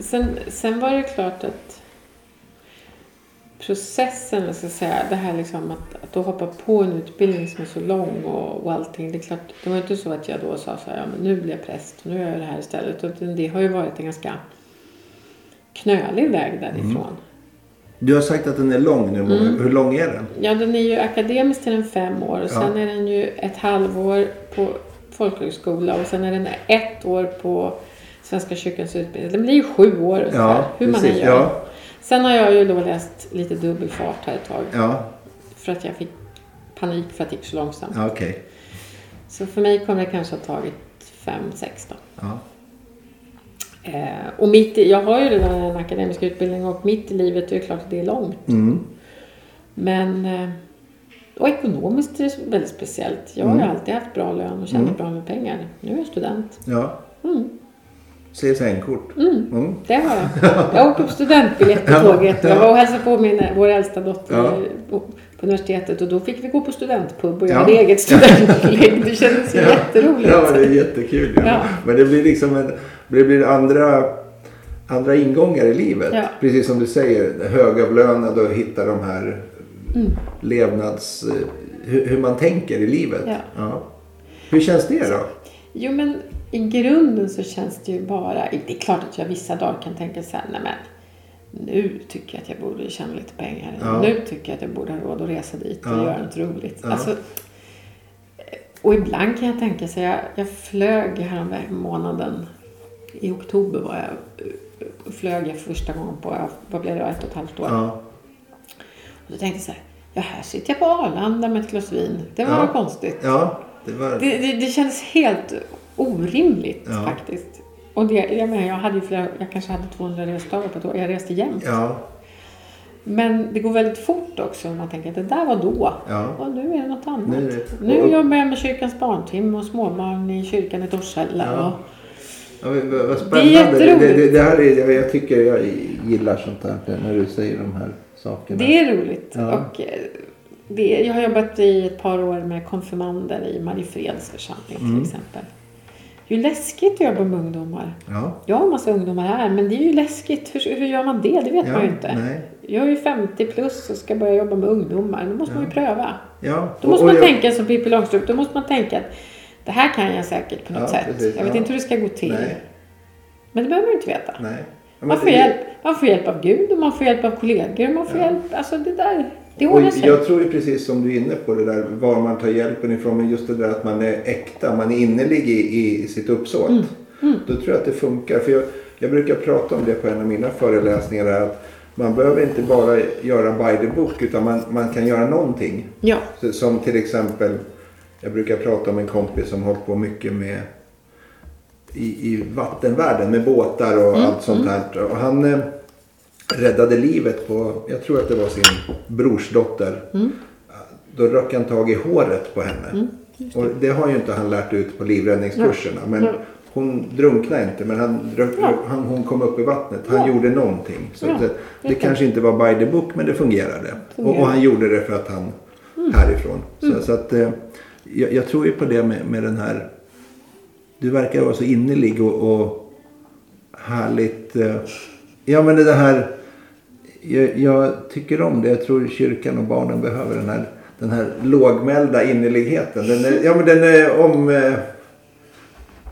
Sen, sen var det klart att processen, jag ska säga, det här liksom att, att då hoppa på en utbildning som är så lång och, och allting. Det är klart, det var inte så att jag då sa så här, ja men nu blir jag präst och nu gör jag det här istället. Utan det har ju varit en ganska knölig väg därifrån. Du har sagt att den är lång nu. Mm. Hur lång är den? Ja, den är ju akademisk till en fem år. Och sen Ja. är den ju ett halvår på folkhögskola och sen är den ett år på Svenska kyrkans utbildning. Det blir ju sju år ungefär, Ja, hur man än precis. gör. Ja, Sen har jag ju då läst lite dubbelfart här ett tag. ja, För att jag fick panik för att det gick så långsamt. ja okej. Så för mig kommer det kanske ha tagit fem, sex då. Ja. Eh, och mitt jag har ju redan en akademisk utbildning och mitt i livet är det klart att det är långt. Mm. Men eh, och ekonomiskt är det väldigt speciellt. Jag har ju alltid haft bra lön och tjänat bra med pengar. Nu är jag student. ja. Mm. CSN-kort. Mm. Det har jag. Jag åker på studentbiljett på Ja, tåget. Jag ja. var och hälsade på min, vår äldsta dotter Ja. på, på universitetet och då fick vi gå på studentpub och jag Ja. hade eget studentupplägg. Det kändes ju jätteroligt. Ja, det är jättekul. Ja. Ja. Men det blir liksom en, det blir andra, andra ingångar i livet. Ja. Precis som du säger, högavlönade och hitta de här Mm. levnads... eh, Hur, hur man tänker i livet. Ja. Hur känns det då? Jo men i grunden så känns det ju bara, det är klart att jag vissa dagar kan tänka så här, nej men nu tycker jag att jag borde tjäna lite pengar. Ja. Nu tycker jag att jag borde ha råd att resa dit och Ja. göra något roligt. Ja. Alltså, och ibland kan jag tänka så jag, jag flög härom månaden, i oktober var jag, flög jag första gången på, vad blev det, ett och ett halvt år. Ja. Och då tänkte jag så här, ja här sitter jag på Arlanda med ett glas vin. Det var Ja. konstigt. Ja, det var... Det, det, det kändes helt orimligt Ja. faktiskt. Och det, jag, menar, jag, hade ju flera, jag kanske hade 200 resdagar på ett år. Jag reste jämt. Ja, Men det går väldigt fort också. Man tänker att det där var då. Ja. Och nu är det något annat. Nu Nu, och- jobbar jag med kyrkans barntim och småbarn i kyrkan i Torshälla. Ja. Ja, men vad vad Det är spännande. det, det, det här är, jag, tycker jag gillar sånt här när du säger de här sakerna. det är roligt. Ja. Och, eh, det, jag har jobbat i ett par år med konfirmander i Mariefreds församling Mm. till exempel. Det ju läskigt att jobba med ungdomar. Ja, Jag har en massa ungdomar här, men det är ju läskigt. Hur, hur gör man det? Det vet ja, man ju inte. Nej. Jag är ju 50 plus och ska börja jobba med ungdomar. Då måste man ju pröva. Ja. Då måste och- man och jag- tänka som Pippi Långstrump. Då måste man tänka att det här kan jag säkert på något Ja, sätt. precis, jag vet ja. inte hur det ska gå till. Nej. Men det behöver man inte veta. Nej. Ja, Man får det- hjälp. Man får hjälp av Gud och man får hjälp av kollegor. Man får hjälp, alltså det där, det Och ordnar sig. jag tror ju precis som du är inne på det där var man tar hjälpen ifrån. Men just det där att man är äkta, man är innerlig i, i sitt uppsåt. Mm. Då tror jag att det funkar. För jag, jag brukar prata om det på en av mina föreläsningar. Att man behöver inte bara göra by the book utan man, man kan göra någonting. Ja. Som till exempel, jag brukar prata om en kompis som hållit på mycket med i, i vattenvärlden med båtar och allt sånt där. Och han eh, räddade livet på, jag tror att det var sin brorsdotter. Då röck han tag i håret på henne. och det har ju inte han lärt ut på livräddningskurserna. Men Nej. hon drunknade inte men han, röck, Ja. han, hon kom upp i vattnet. Han Ja. gjorde någonting. Så Ja, det, det kanske inte var by the book men det fungerade. Och, Fungerade. och han gjorde det för att han härifrån. Så, så att eh, jag, jag tror ju på det med, med den här. Du verkar vara så innerlig och, och härligt. Eh, ja men det här. Jag, jag tycker om det. Jag tror kyrkan och barnen behöver den här, den här lågmälda innerligheten. Den är, ja men den är om. Eh,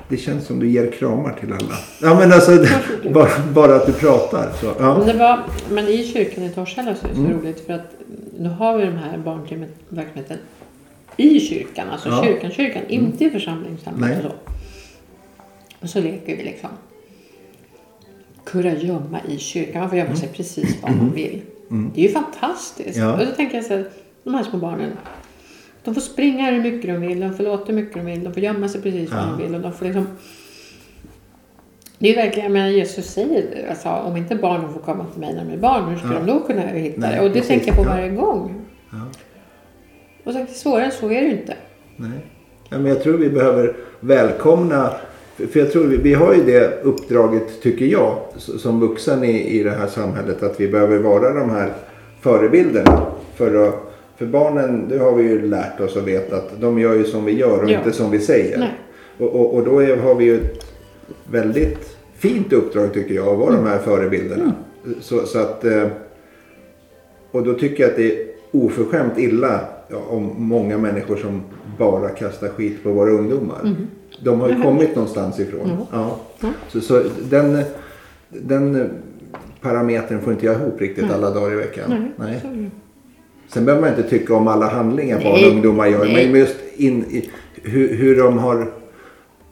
det känns som du ger kramar till alla. Ja men alltså bara, bara att du pratar. Så, ja. Men, var, men i kyrkan i Torshälla så är det så Mm. roligt för att nu har vi den här barnverksamheten i kyrkan, alltså Ja. kyrkan, kyrkan, inte i församlingshemmet och så. Och så leker vi liksom kurragömma i kyrkan. Man får gömma sig precis var man vill. Det är ju fantastiskt. Mm. Ja. Och så tänker jag så här, de här små barnen. De får springa hur mycket de vill, de får låta hur mycket de vill, de får gömma sig precis var Ja. de vill. Och de får liksom... Det är ju verkligen, menar Jesus säger alltså, om inte barnen får komma till mig när de är barn, hur ska Ja. de då kunna hitta Nej, det? Och det precis. tänker jag på Ja. varje gång. Ja. Och så, svårare än så är det ju inte. Nej. Ja, men jag tror vi behöver välkomna. För- jag tror vi, har ju det uppdraget, tycker jag, som vuxen i, i det här samhället. Att vi behöver vara de här förebilderna. För, att, för barnen, det har vi ju lärt oss och vet att de gör ju som vi gör och Ja. inte som vi säger. Och, och, och då är, har vi ju ett väldigt fint uppdrag tycker jag, att vara de här förebilderna. Så, så att, eh, och då tycker jag att det är oförskämt illa ja, om många människor som bara kastar skit på våra ungdomar. De har ju kommit någonstans ifrån. Ja. Ja. Ja. Så, så den, den parametern får inte jag ihop riktigt alla dagar i veckan. Nej, det. Sen behöver man inte tycka om alla handlingar barn Nej. och ungdomar gör. Nej. Men just in, i, hur, hur de har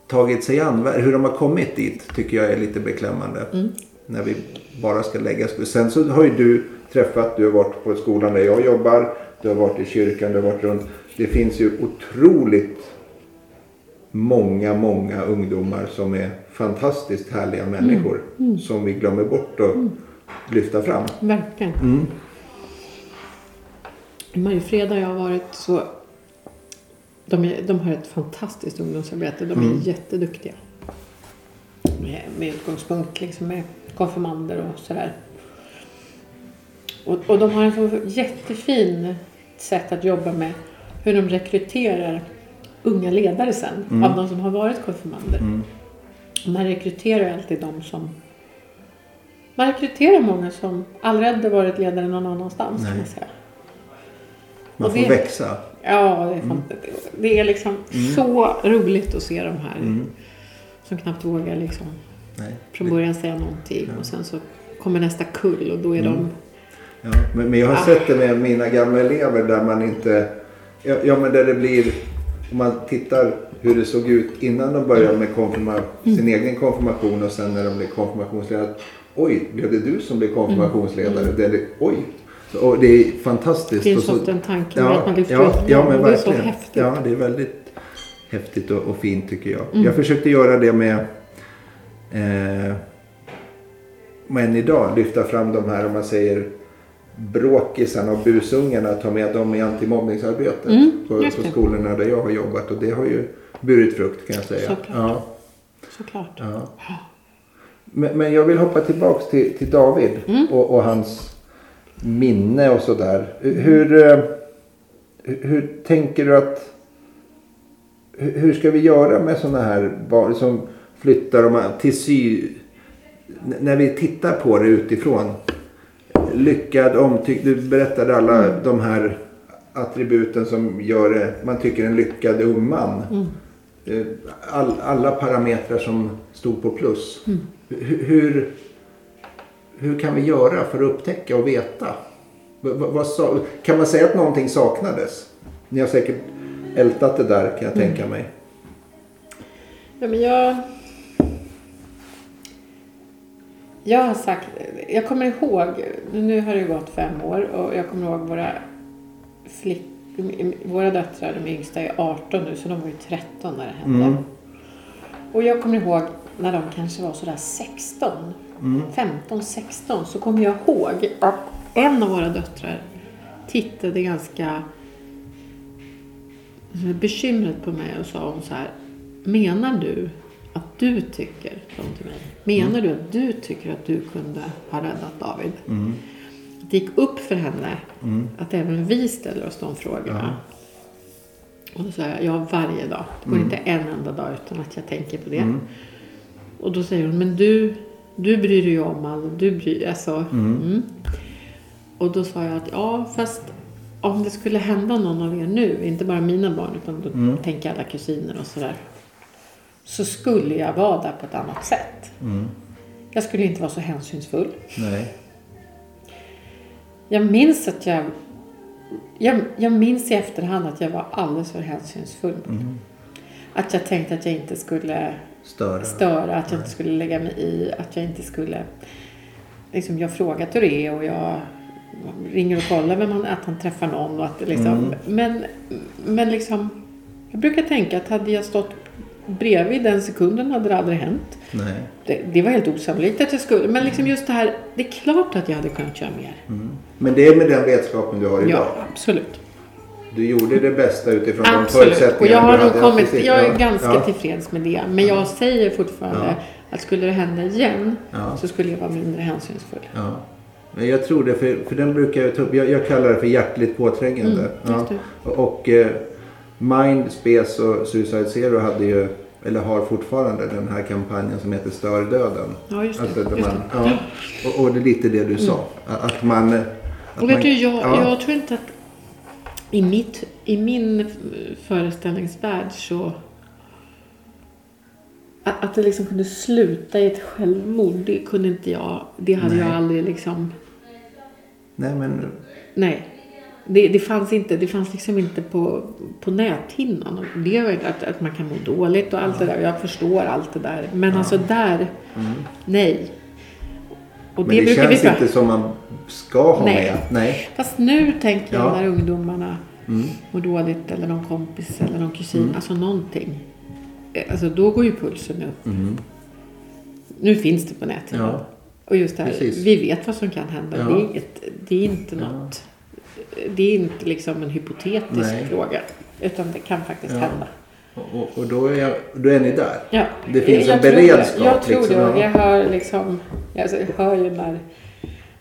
tagit sig an, hur de har kommit dit tycker jag är lite beklämmande. Mm. När vi bara ska lägga. Sen så har ju du träffat, du har varit på skolan där jag jobbar. Du har varit i kyrkan, du har varit runt. Det finns ju otroligt många, många ungdomar som är fantastiskt härliga människor. Som vi glömmer bort att lyfta fram. Verkligen. Mm. Mariefred och jag har varit så... De, är, de har ett fantastiskt ungdomsarbete. De är Mm. jätteduktiga. Med, med utgångspunkt liksom med konfirmander och sådär. Och, och de har en så jättefin sätt att jobba med hur de rekryterar unga ledare sen. Mm. Av de som har varit konfirmander. Mm. Man rekryterar alltid de som... Man rekryterar många som aldrig hade varit ledare någon annanstans. Kan Nej. man säga. Man Och får det- växa. Ja, det är, fan, det är liksom så roligt att se de här Mm. som knappt vågar liksom Nej. från början säga någonting och sen så kommer nästa kull och då är Mm. de... Ja, men, men jag har Ah. sett det med mina gamla elever där man inte... Ja, ja men där det blir... Om man tittar hur det såg ut innan de började med Mm. sin egen konfirmation och sen när de blev konfirmationsledare. Oj, blev det du som blev konfirmationsledare? Mm. Det oj. Och det är fantastiskt. Det finns så, ofta en tanke ja, att man lyfter ja, upp ja, men det är så häftigt. Ja, det är väldigt häftigt och, och fint tycker jag. Mm. Jag försökte göra det med... Eh, men idag lyfta fram de här, om man säger bråkisarna och busungarna, ta med dem i antimobbningsarbetet Mm, på, på skolorna där jag har jobbat. Och det har ju burit frukt kan jag säga. Såklart. Ja, Såklart. ja. Men, men jag vill hoppa tillbaks till, till David Mm. och, och hans minne och sådär. Hur, eh, hur, tänker du att... Hur, ska vi göra med sådana här barn som flyttar och man, till sy... När vi tittar på det utifrån. Lyckad, omtyckt. Du berättade alla Mm. de här attributen som gör det, man tycker en lyckad ung man. Mm. Eh, All, alla parametrar som stod på plus. Mm. Hur, hur, kan vi göra för att upptäcka och veta? Vad sa, kan man säga att någonting saknades? Ni har säkert ältat det där kan jag tänka mig. Ja, men jag... Jag har sagt... Jag kommer ihåg... Nu har det gått fem år och jag kommer ihåg våra flick... Våra döttrar, de yngsta, är 18 nu så de var ju 13 när det hände. Mm. Och jag kommer ihåg när de kanske var sådär 16, Mm. 15, 16 så kommer jag ihåg att en av våra döttrar tittade ganska bekymrat på mig och sa hon så här. Menar du att du tycker, hon till mig. Menar du att du tycker att du kunde ha räddat David? Mm. Det gick upp för henne att även vi ställer oss de frågorna. Och då sa jag, ja varje dag. Det går inte en enda dag utan att jag tänker på det. Och då säger hon, men du, du bryr dig ju om alla. Du bryr alltså, mm. Och då sa jag att ja, fast om det skulle hända någon av er nu, inte bara mina barn utan då tänker alla kusiner och sådär. Så skulle jag vara där på ett annat sätt. Jag skulle inte vara så hänsynsfull. Nej. Jag minns att jag... Jag, jag minns i efterhand att jag var alldeles för hänsynsfull. Att jag tänkte att jag inte skulle Störa. störa, att jag inte skulle lägga mig i, att jag inte skulle... Liksom, jag har frågat hur det är och jag ringer och kollar vem han, att han träffar någon. Och att liksom, Men, men liksom... Jag brukar tänka att hade jag stått bredvid den sekunden hade det aldrig hänt. Nej. Det, det var helt osannolikt att jag skulle. Men liksom just det här, det är klart att jag hade kunnat göra mer. Men det är med den vetskapen du har idag. Ja, absolut. Du gjorde det bästa utifrån de Absolut. Och förutsättningar jag har du hade. kommit, jag är ganska ja. tillfreds med det. Men jag säger fortfarande Ja. att skulle det hända igen Ja. så skulle jag vara mindre hänsynsfull. Ja. Men jag tror det, för, för den brukar jag ta upp. Jag, jag kallar det för hjärtligt påträngande. Mm. Och, och eh, Mind, Space och Suicide Zero hade ju, eller har fortfarande den här kampanjen som heter Stör döden. Ja, just det. Alltså, där just man, det. Mm. ja, och, och det är lite det du sa. Att man... Att Och vet man, du, jag, ja. jag tror inte att i, mitt, i min föreställningsvärld så... Att, att det liksom kunde sluta i ett självmord, det kunde inte jag. Det hade jag Nej. aldrig liksom... Nej men... Nej. Det, det fanns inte, det fanns liksom inte på, på näthinnan. Det är att, att man kan må dåligt och allt det där. Jag förstår allt det där. Men alltså där, nej. Och Men det, brukar känns inte som man ska ha Nej. med. Nej. Fast nu tänker jag Ja. när ungdomarna Mm. mår dåligt eller någon kompis eller någon kusin. Alltså någonting. Eh, Alltså då går ju pulsen upp. Mm. Nu finns det på nätet. Ja. Och just det här, Precis. vi vet vad som kan hända. Ja. Det, är inget, det är inte Ja. något. Det är inte liksom en hypotetisk Nej. fråga. Utan det kan faktiskt Ja. hända. Och, och, då, är jag, då är ni där. Ja. Det finns jag en tror beredskap, Det. Jag tror liksom, det. ja. Jag hör liksom. Alltså, jag hör ju när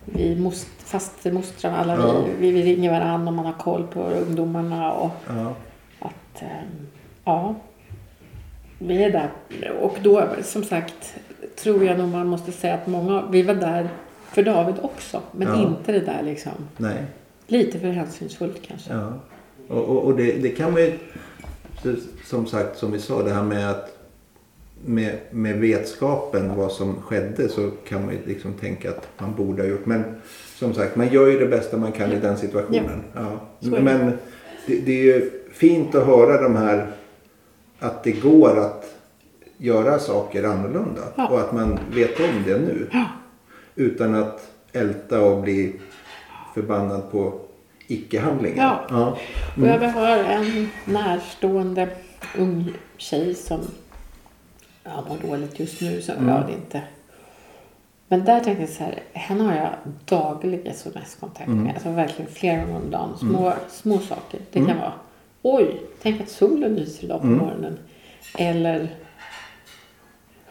vi most, fastemostrar alla Ja. vi, vi, vi ringer varandra och man har koll på ungdomarna och Ja. att ehm, ja, vi är där. Och då som sagt tror jag nog man måste säga att många, vi var där för David också. Men Ja. inte det där liksom, Nej. Lite för hänsynsfullt kanske. Ja. Och, och, och det, det kan man ju, som sagt som vi sa det här med att med, med vetskapen vad som skedde så kan man ju liksom tänka att man borde ha gjort. Men som sagt man gör ju det bästa man kan i den situationen. Ja. Det. Men det, det är ju fint att höra de här att det går att göra saker annorlunda. Ja. Och att man vet om det nu. Ja. Utan att älta och bli förbannad på icke-handlingar. Ja. Ja. Och jag har en närstående ung tjej som ja, mår dåligt just nu. Så Mm. ja, det inte. Men där tänkte jag så här, henne har jag daglig sms-kontakt Mm. med. Alltså verkligen flera gånger om dagen. Små, små saker. Det kan vara, oj, tänk att solen lyser idag på Mm. morgonen. Eller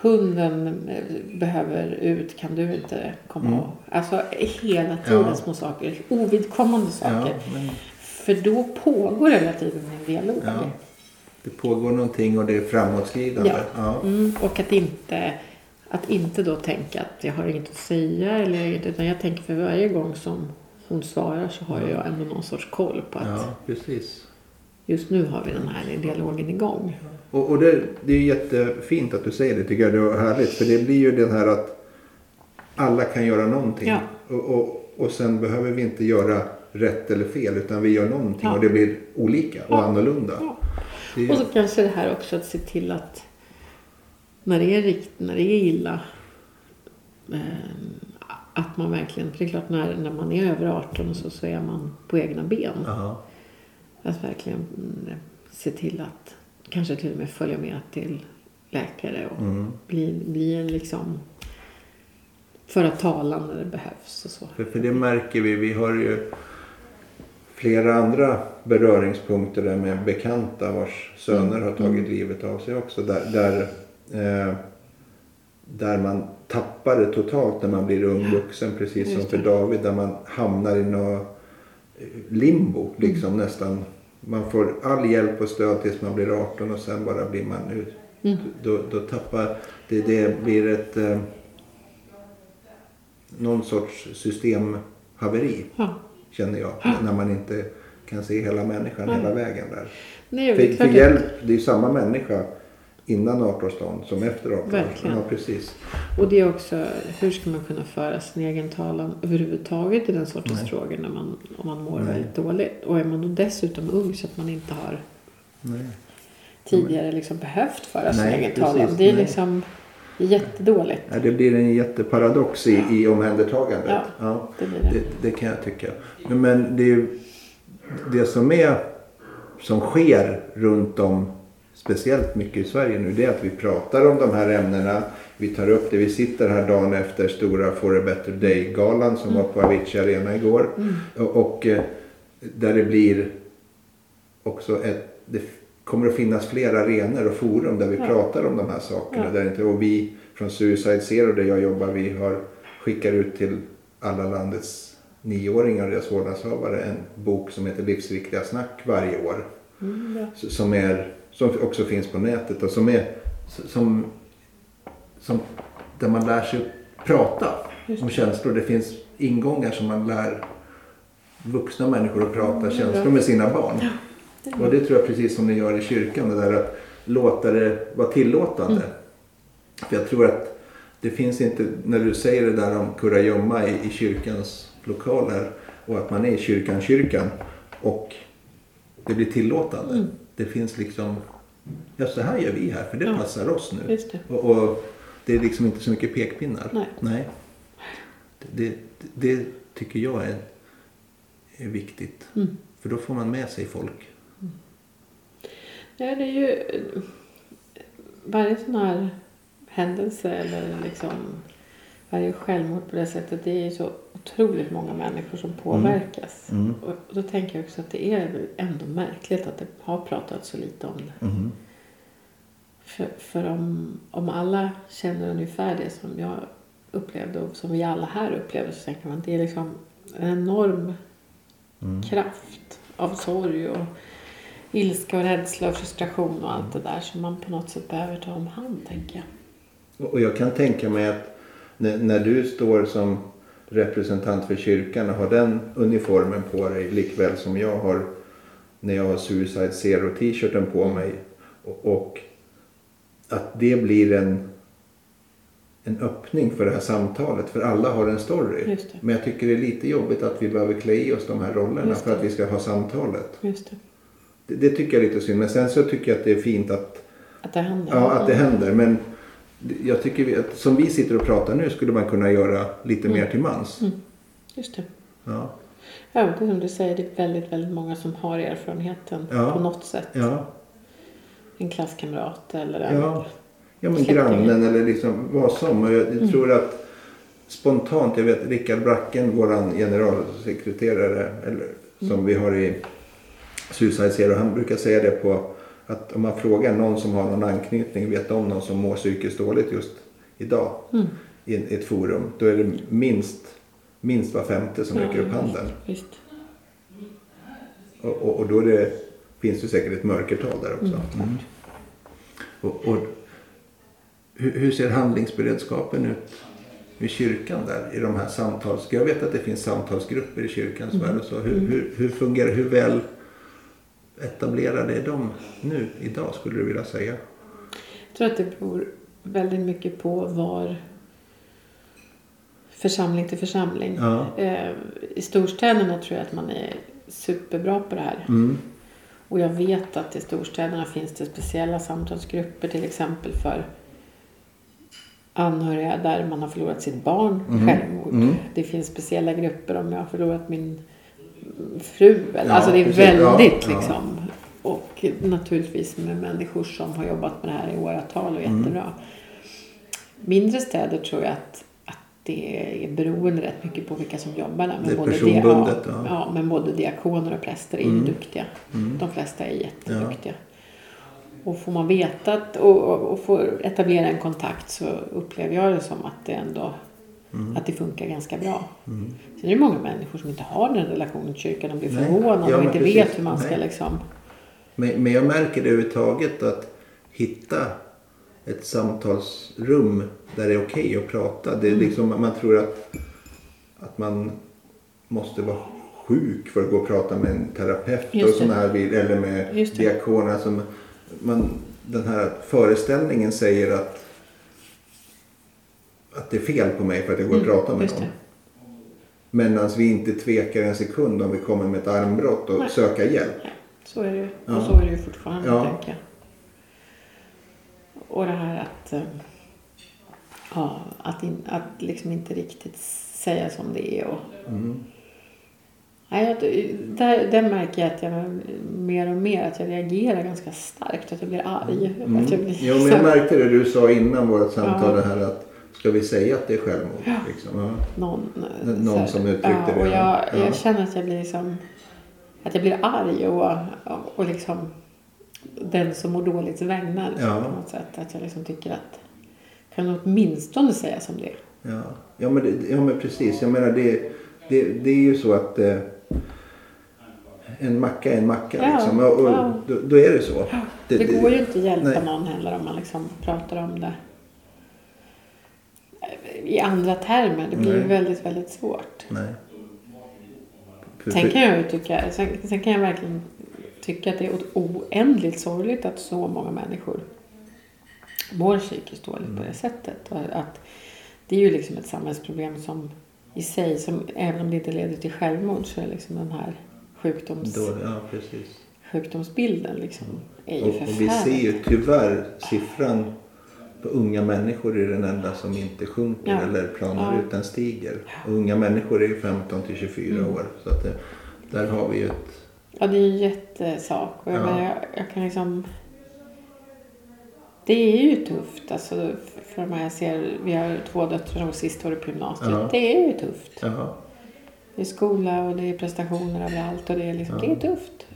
hunden eh, behöver ut, kan du inte komma och... Alltså hela tiden Ja. små saker. Ovidkommande saker. Ja, men För då pågår hela tiden en dialog. Ja. det pågår någonting och det är framåtskridande. Ja. Mm, och att inte, att inte då tänka att jag har inget att säga. Eller, utan jag tänker för varje gång som hon svarar så har jag ändå någon sorts koll på att ja, precis. Just nu har vi den här dialogen igång. Och, och det, det är jättefint att du säger det tycker jag. Det är härligt. För det blir ju den här att alla kan göra någonting. Ja. Och, och, och sen behöver vi inte göra rätt eller fel utan vi gör någonting Ja. och det blir olika och Ja. annorlunda. Är, Och så kanske det här också att se till att när det är rikt, när det är illa eh, att man verkligen, för det är klart när, när man är över 18 och så, så är man på egna ben. Aha. Att verkligen mm, se till att kanske till och med följa med till läkare och Mm. bli, bli en liksom föra talan när det behövs och så. För, för det märker vi. Vi har ju flera andra beröringspunkter där med bekanta vars söner har tagit livet av sig också. Där, där, eh, där man tappar det totalt när man blir ung vuxen. Precis som för. David där man hamnar i något limbo liksom nästan. Man får all hjälp och stöd tills man blir 18 och sen bara blir man nu. Mm. Då, då tappar det, det blir ett eh, någon sorts systemhaveri Ja. känner jag. När man inte kan se hela människan Nej. hela vägen där. Nej, För, för hjälp, det är ju samma människa innan 18-årsdagen som efter 18 Verkligen. Ja, precis. Och det är också, hur ska man kunna föra sin egen talan överhuvudtaget i den sortens Nej. frågor när man, om man mår Nej. väldigt dåligt. Och är man då dessutom ung så att man inte har Nej. tidigare liksom behövt föra sin egen precis. talan. Det är liksom jättedåligt. Ja, det blir en jätteparadox i, i omhändertagandet. Ja. Ja. Det blir det. Det, det kan jag tycka. Men det, är ju- det som är som sker runt om speciellt mycket i Sverige nu det är att vi pratar om de här ämnena. Vi tar upp det. Vi sitter här dagen efter stora For a Better Day-galan som var på Avicii Arena igår. Och, och eh, där det blir också ett, det kommer att finnas fler arenor och forum där vi Ja. pratar om de här sakerna. Ja. Där inte, och vi från Suicide Zero där jag jobbar, vi har skickar ut till alla landets nioåringar och deras vårdnadshavare en bok som heter Livsviktiga snack varje år. Mm. S- Som, är, som också finns på nätet och som är som, som, där man lär sig prata om känslor. Det finns ingångar som man lär vuxna människor att prata Mm, känslor med sina barn. det är Och det tror jag precis som ni gör i kyrkan. Det där att låta det vara tillåtande. Mm. För jag tror att det finns inte, när du säger det där om kurragömma i, i kyrkans lokaler och att man är i kyrkan, kyrkan och det blir tillåtande. Mm. Det finns liksom, ja så här gör vi här för det Ja. passar oss nu. Det. Och, och det är liksom inte så mycket pekpinnar. Nej. Det, det, det tycker jag är, är viktigt. Mm. För då får man med sig folk. Ja, det är ju varje sån här händelse eller liksom varje självmord på det sättet. Det är ju så otroligt många människor som påverkas. Mm. Och då tänker jag också att det är ändå märkligt att det har pratats så lite om det. Mm. För, för om, om alla känner ungefär det som jag upplevde och som vi alla här upplever så tänker man att det är liksom en enorm Mm. kraft av sorg och ilska och rädsla och frustration och allt det där som man på något sätt behöver ta om hand, tänker jag. Och jag kan tänka mig att när, när du står som representant för kyrkan och har den uniformen på dig likväl som jag har när jag har Suicide Zero t-shirten på mig och, att det blir en en öppning för det här samtalet för alla har en story. Men jag tycker det är lite jobbigt att vi behöver klä i oss de här rollerna för att vi ska ha samtalet. Det. Det, det tycker jag är lite synd. Men sen så tycker jag att det är fint att Att det händer. Ja, att det händer. Men jag tycker vi, att som vi sitter och pratar nu skulle man kunna göra lite mer till mans. Mm. Just det. Ja. Ja, det är som du säger, det är väldigt, väldigt många som har erfarenheten Ja. på något sätt. Ja. En klasskamrat eller en... Ja. ja, men grannen eller liksom vad som. Och jag, jag tror att spontant, jag vet Rickard Bracken, våran generalsekreterare, eller, som vi har i Suicide Zero, han brukar säga det på att om man frågar någon som har någon anknytning, vet om någon som mår psykiskt dåligt just idag Mm. i ett- i ett forum, då är det minst, minst var femte som räcker upp handen. Visst. Och, och, och då det, finns det säkert ett mörkertal där också. Mm. Och, och, hur, hur ser handlingsberedskapen ut i kyrkan där? I de här samtals... Jag vet att det finns samtalsgrupper i kyrkans värld och så. Hur, hur, hur fungerar Hur väl etablerade är de nu, idag skulle du vilja säga? Jag tror att det beror väldigt mycket på var församling till församling. Ja. Eh, I storstäderna tror jag att man är superbra på det här. Mm. Och jag vet att i storstäderna finns det speciella samtalsgrupper till exempel för anhöriga där man har förlorat sitt barn Mhm. självmord. Mm. Det finns speciella grupper om jag har förlorat min fru. Eller, Ja, alltså det är precis. väldigt Ja, ja. liksom. Och naturligtvis med människor som har jobbat med det här i åratal och Mm. jättebra. Mindre städer tror jag att, att det är beroende rätt mycket på vilka som jobbar där. Det är både personbundet, ja, ja. ja, men både diakoner och präster är ju Mm. duktiga. Mm. De flesta är jätteduktiga. Och får man veta att, och, och, och får etablera en kontakt så upplever jag det som att det ändå Mm. att det funkar ganska bra. Mm. Sen är det många människor som inte har den relationen till kyrkan. De blir Nej. förvånade Ja, och inte precis. vet hur man ska Nej. liksom... Men, men jag märker det överhuvudtaget att hitta ett samtalsrum där det är okej att prata. Det är Mm. liksom, man tror att, att man måste vara sjuk för att gå och prata med en terapeut och såna här, eller med diakoner. Man, den här föreställningen säger att, att det är fel på mig för att jag går och Mm, pratar med någon. det. Medan vi inte tvekar en sekund om vi kommer med ett armbrott och Nej. söka hjälp. Så är det ju. Ja. Och så är det ju fortfarande, Ja. tänker jag. Och det här att... eh, Ja, att, in, att liksom inte riktigt säga som det är. Och, Mm. nej, där, där märker jag att jag mer och mer att jag reagerar ganska starkt. Att jag blir arg. Mm. Att jag blir Jo, men jag märkte det du sa innan vårt samtal Ja. det här att ska vi säga att det är självmord? Ja. Liksom? Ja. någon, Någon så här- som uttryckte ja, det, Och ja. jag, Ja. jag känner att jag blir liksom... Att jag blir arg och, och liksom den som mår dåligt vägnar Ja. på något sätt. Att jag liksom tycker att kan du åtminstone säga som det. Ja. Ja, men det, ja men precis. Jag menar det, det, det är ju så att eh, en macka är en macka. Ja, Liksom. Och, och, ja. då, då är det så. Det, går ju inte att hjälpa nej. någon heller om man liksom pratar om det i andra termer. Det blir Nej. väldigt, väldigt svårt. Nej. Sen kan jag ju tycka, sen, sen kan jag verkligen tycka att det är oändligt sorgligt att så många människor mår psykiskt dåligt Mm. på det sättet. Och att det är ju liksom ett samhällsproblem som i sig, som, även om det inte leder till självmord, så är liksom den här sjukdoms, då, ja, precis. sjukdomsbilden liksom, är ju Och, och vi ser ju tyvärr siffran på unga människor är den enda som inte sjunker Ja. eller planar Ja. den stiger. Och unga människor är ju 15 till 24 Mm. år. Så att det, där har vi ju ett... Ja, det är en jättesak. Och jag, Ja. jag, jag kan liksom... Det är ju tufft. Alltså, för de här jag ser, vi har två döttrar som sist året på gymnasiet. Ja. Det är ju tufft. Jaha. Det är skola och det är prestationer överallt och det är, liksom, Ja. det är tufft.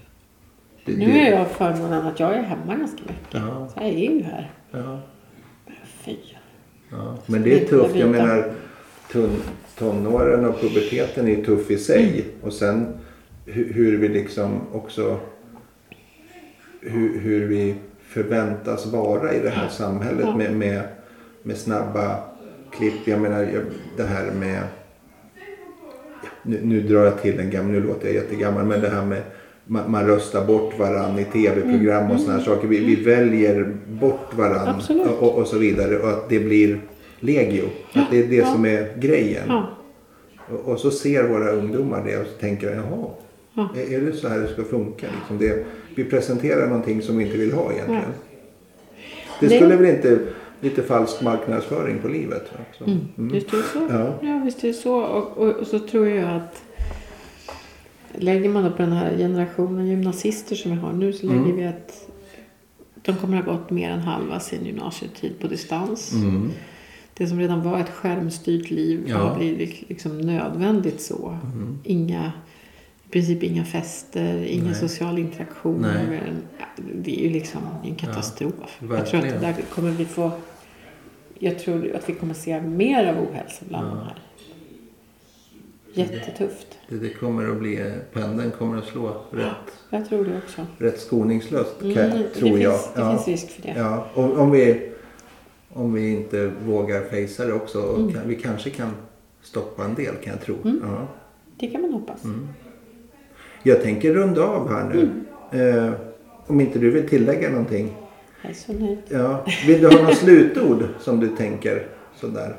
Det, Nu det- är jag förmånen att jag är hemma ganska mycket. Ja, Så jag är ju här. Fy. ja. Men det är tufft. Jag menar ton, tonåren och puberteten är tuff i sig. Mm. Och sen hur, hur vi liksom också... Hur, hur vi förväntas vara i det här samhället Ja. med, med, med snabba klipp. Jag menar det här med... Nu, nu drar jag till en gammal, nu låter jag jättegammal, men det här med man, man röstar bort varann i tv-program och såna här saker. Vi, vi väljer bort Mm. Absolut. och, och, och så vidare. Och att det blir legio. Att det är det Ja. som är grejen. Ja. Och, och så ser våra ungdomar det och så tänker jaha, Ja. är, är det så här det ska funka? Liksom det, vi presenterar någonting som vi inte vill ha egentligen. Det Det- skulle väl inte lite falsk marknadsföring på livet? Va? Så, Mm. mm. Visst är det så? Ja. Ja, visst är det så. Och, och, och så tror jag att lägger man då på den här generationen gymnasister som vi har nu så lägger Mm. vi att de kommer ha gått mer än halva sin gymnasietid på distans. Mm. Det som redan var ett skärmstyrt liv Ja. har blivit liksom nödvändigt så. Mm. Inga, I princip inga fester, ingen Nej. social interaktion. Nej. Ja, det är ju liksom en katastrof. jag tror att där kommer vi få... Jag tror att vi kommer se mer av ohälsa bland Ja. de här. Jättetufft. Det, det kommer att bli, pendeln kommer att slå rätt, Jag tror det också. rätt skoningslöst kan, Mm, tror det jag. Finns, det ja. finns risk för det. Ja, om, om, vi, om vi inte vågar fejsa det också. Och Mm. kan, vi kanske kan stoppa en del kan jag tro. Mm. Ja. Det kan man hoppas. Mm. Jag tänker runda av här nu. Mm. Eh, om inte du vill tillägga någonting. Jag är så nöjd. Ja. Vill du ha något slutord som du tänker sådär?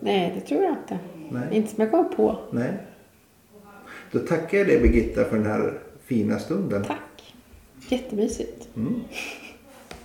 Nej, det tror jag inte. Nej. Inte som jag kommer på. Nej. Då tackar jag dig Birgitta för den här fina stunden. Tack. Jättemysigt. Mm.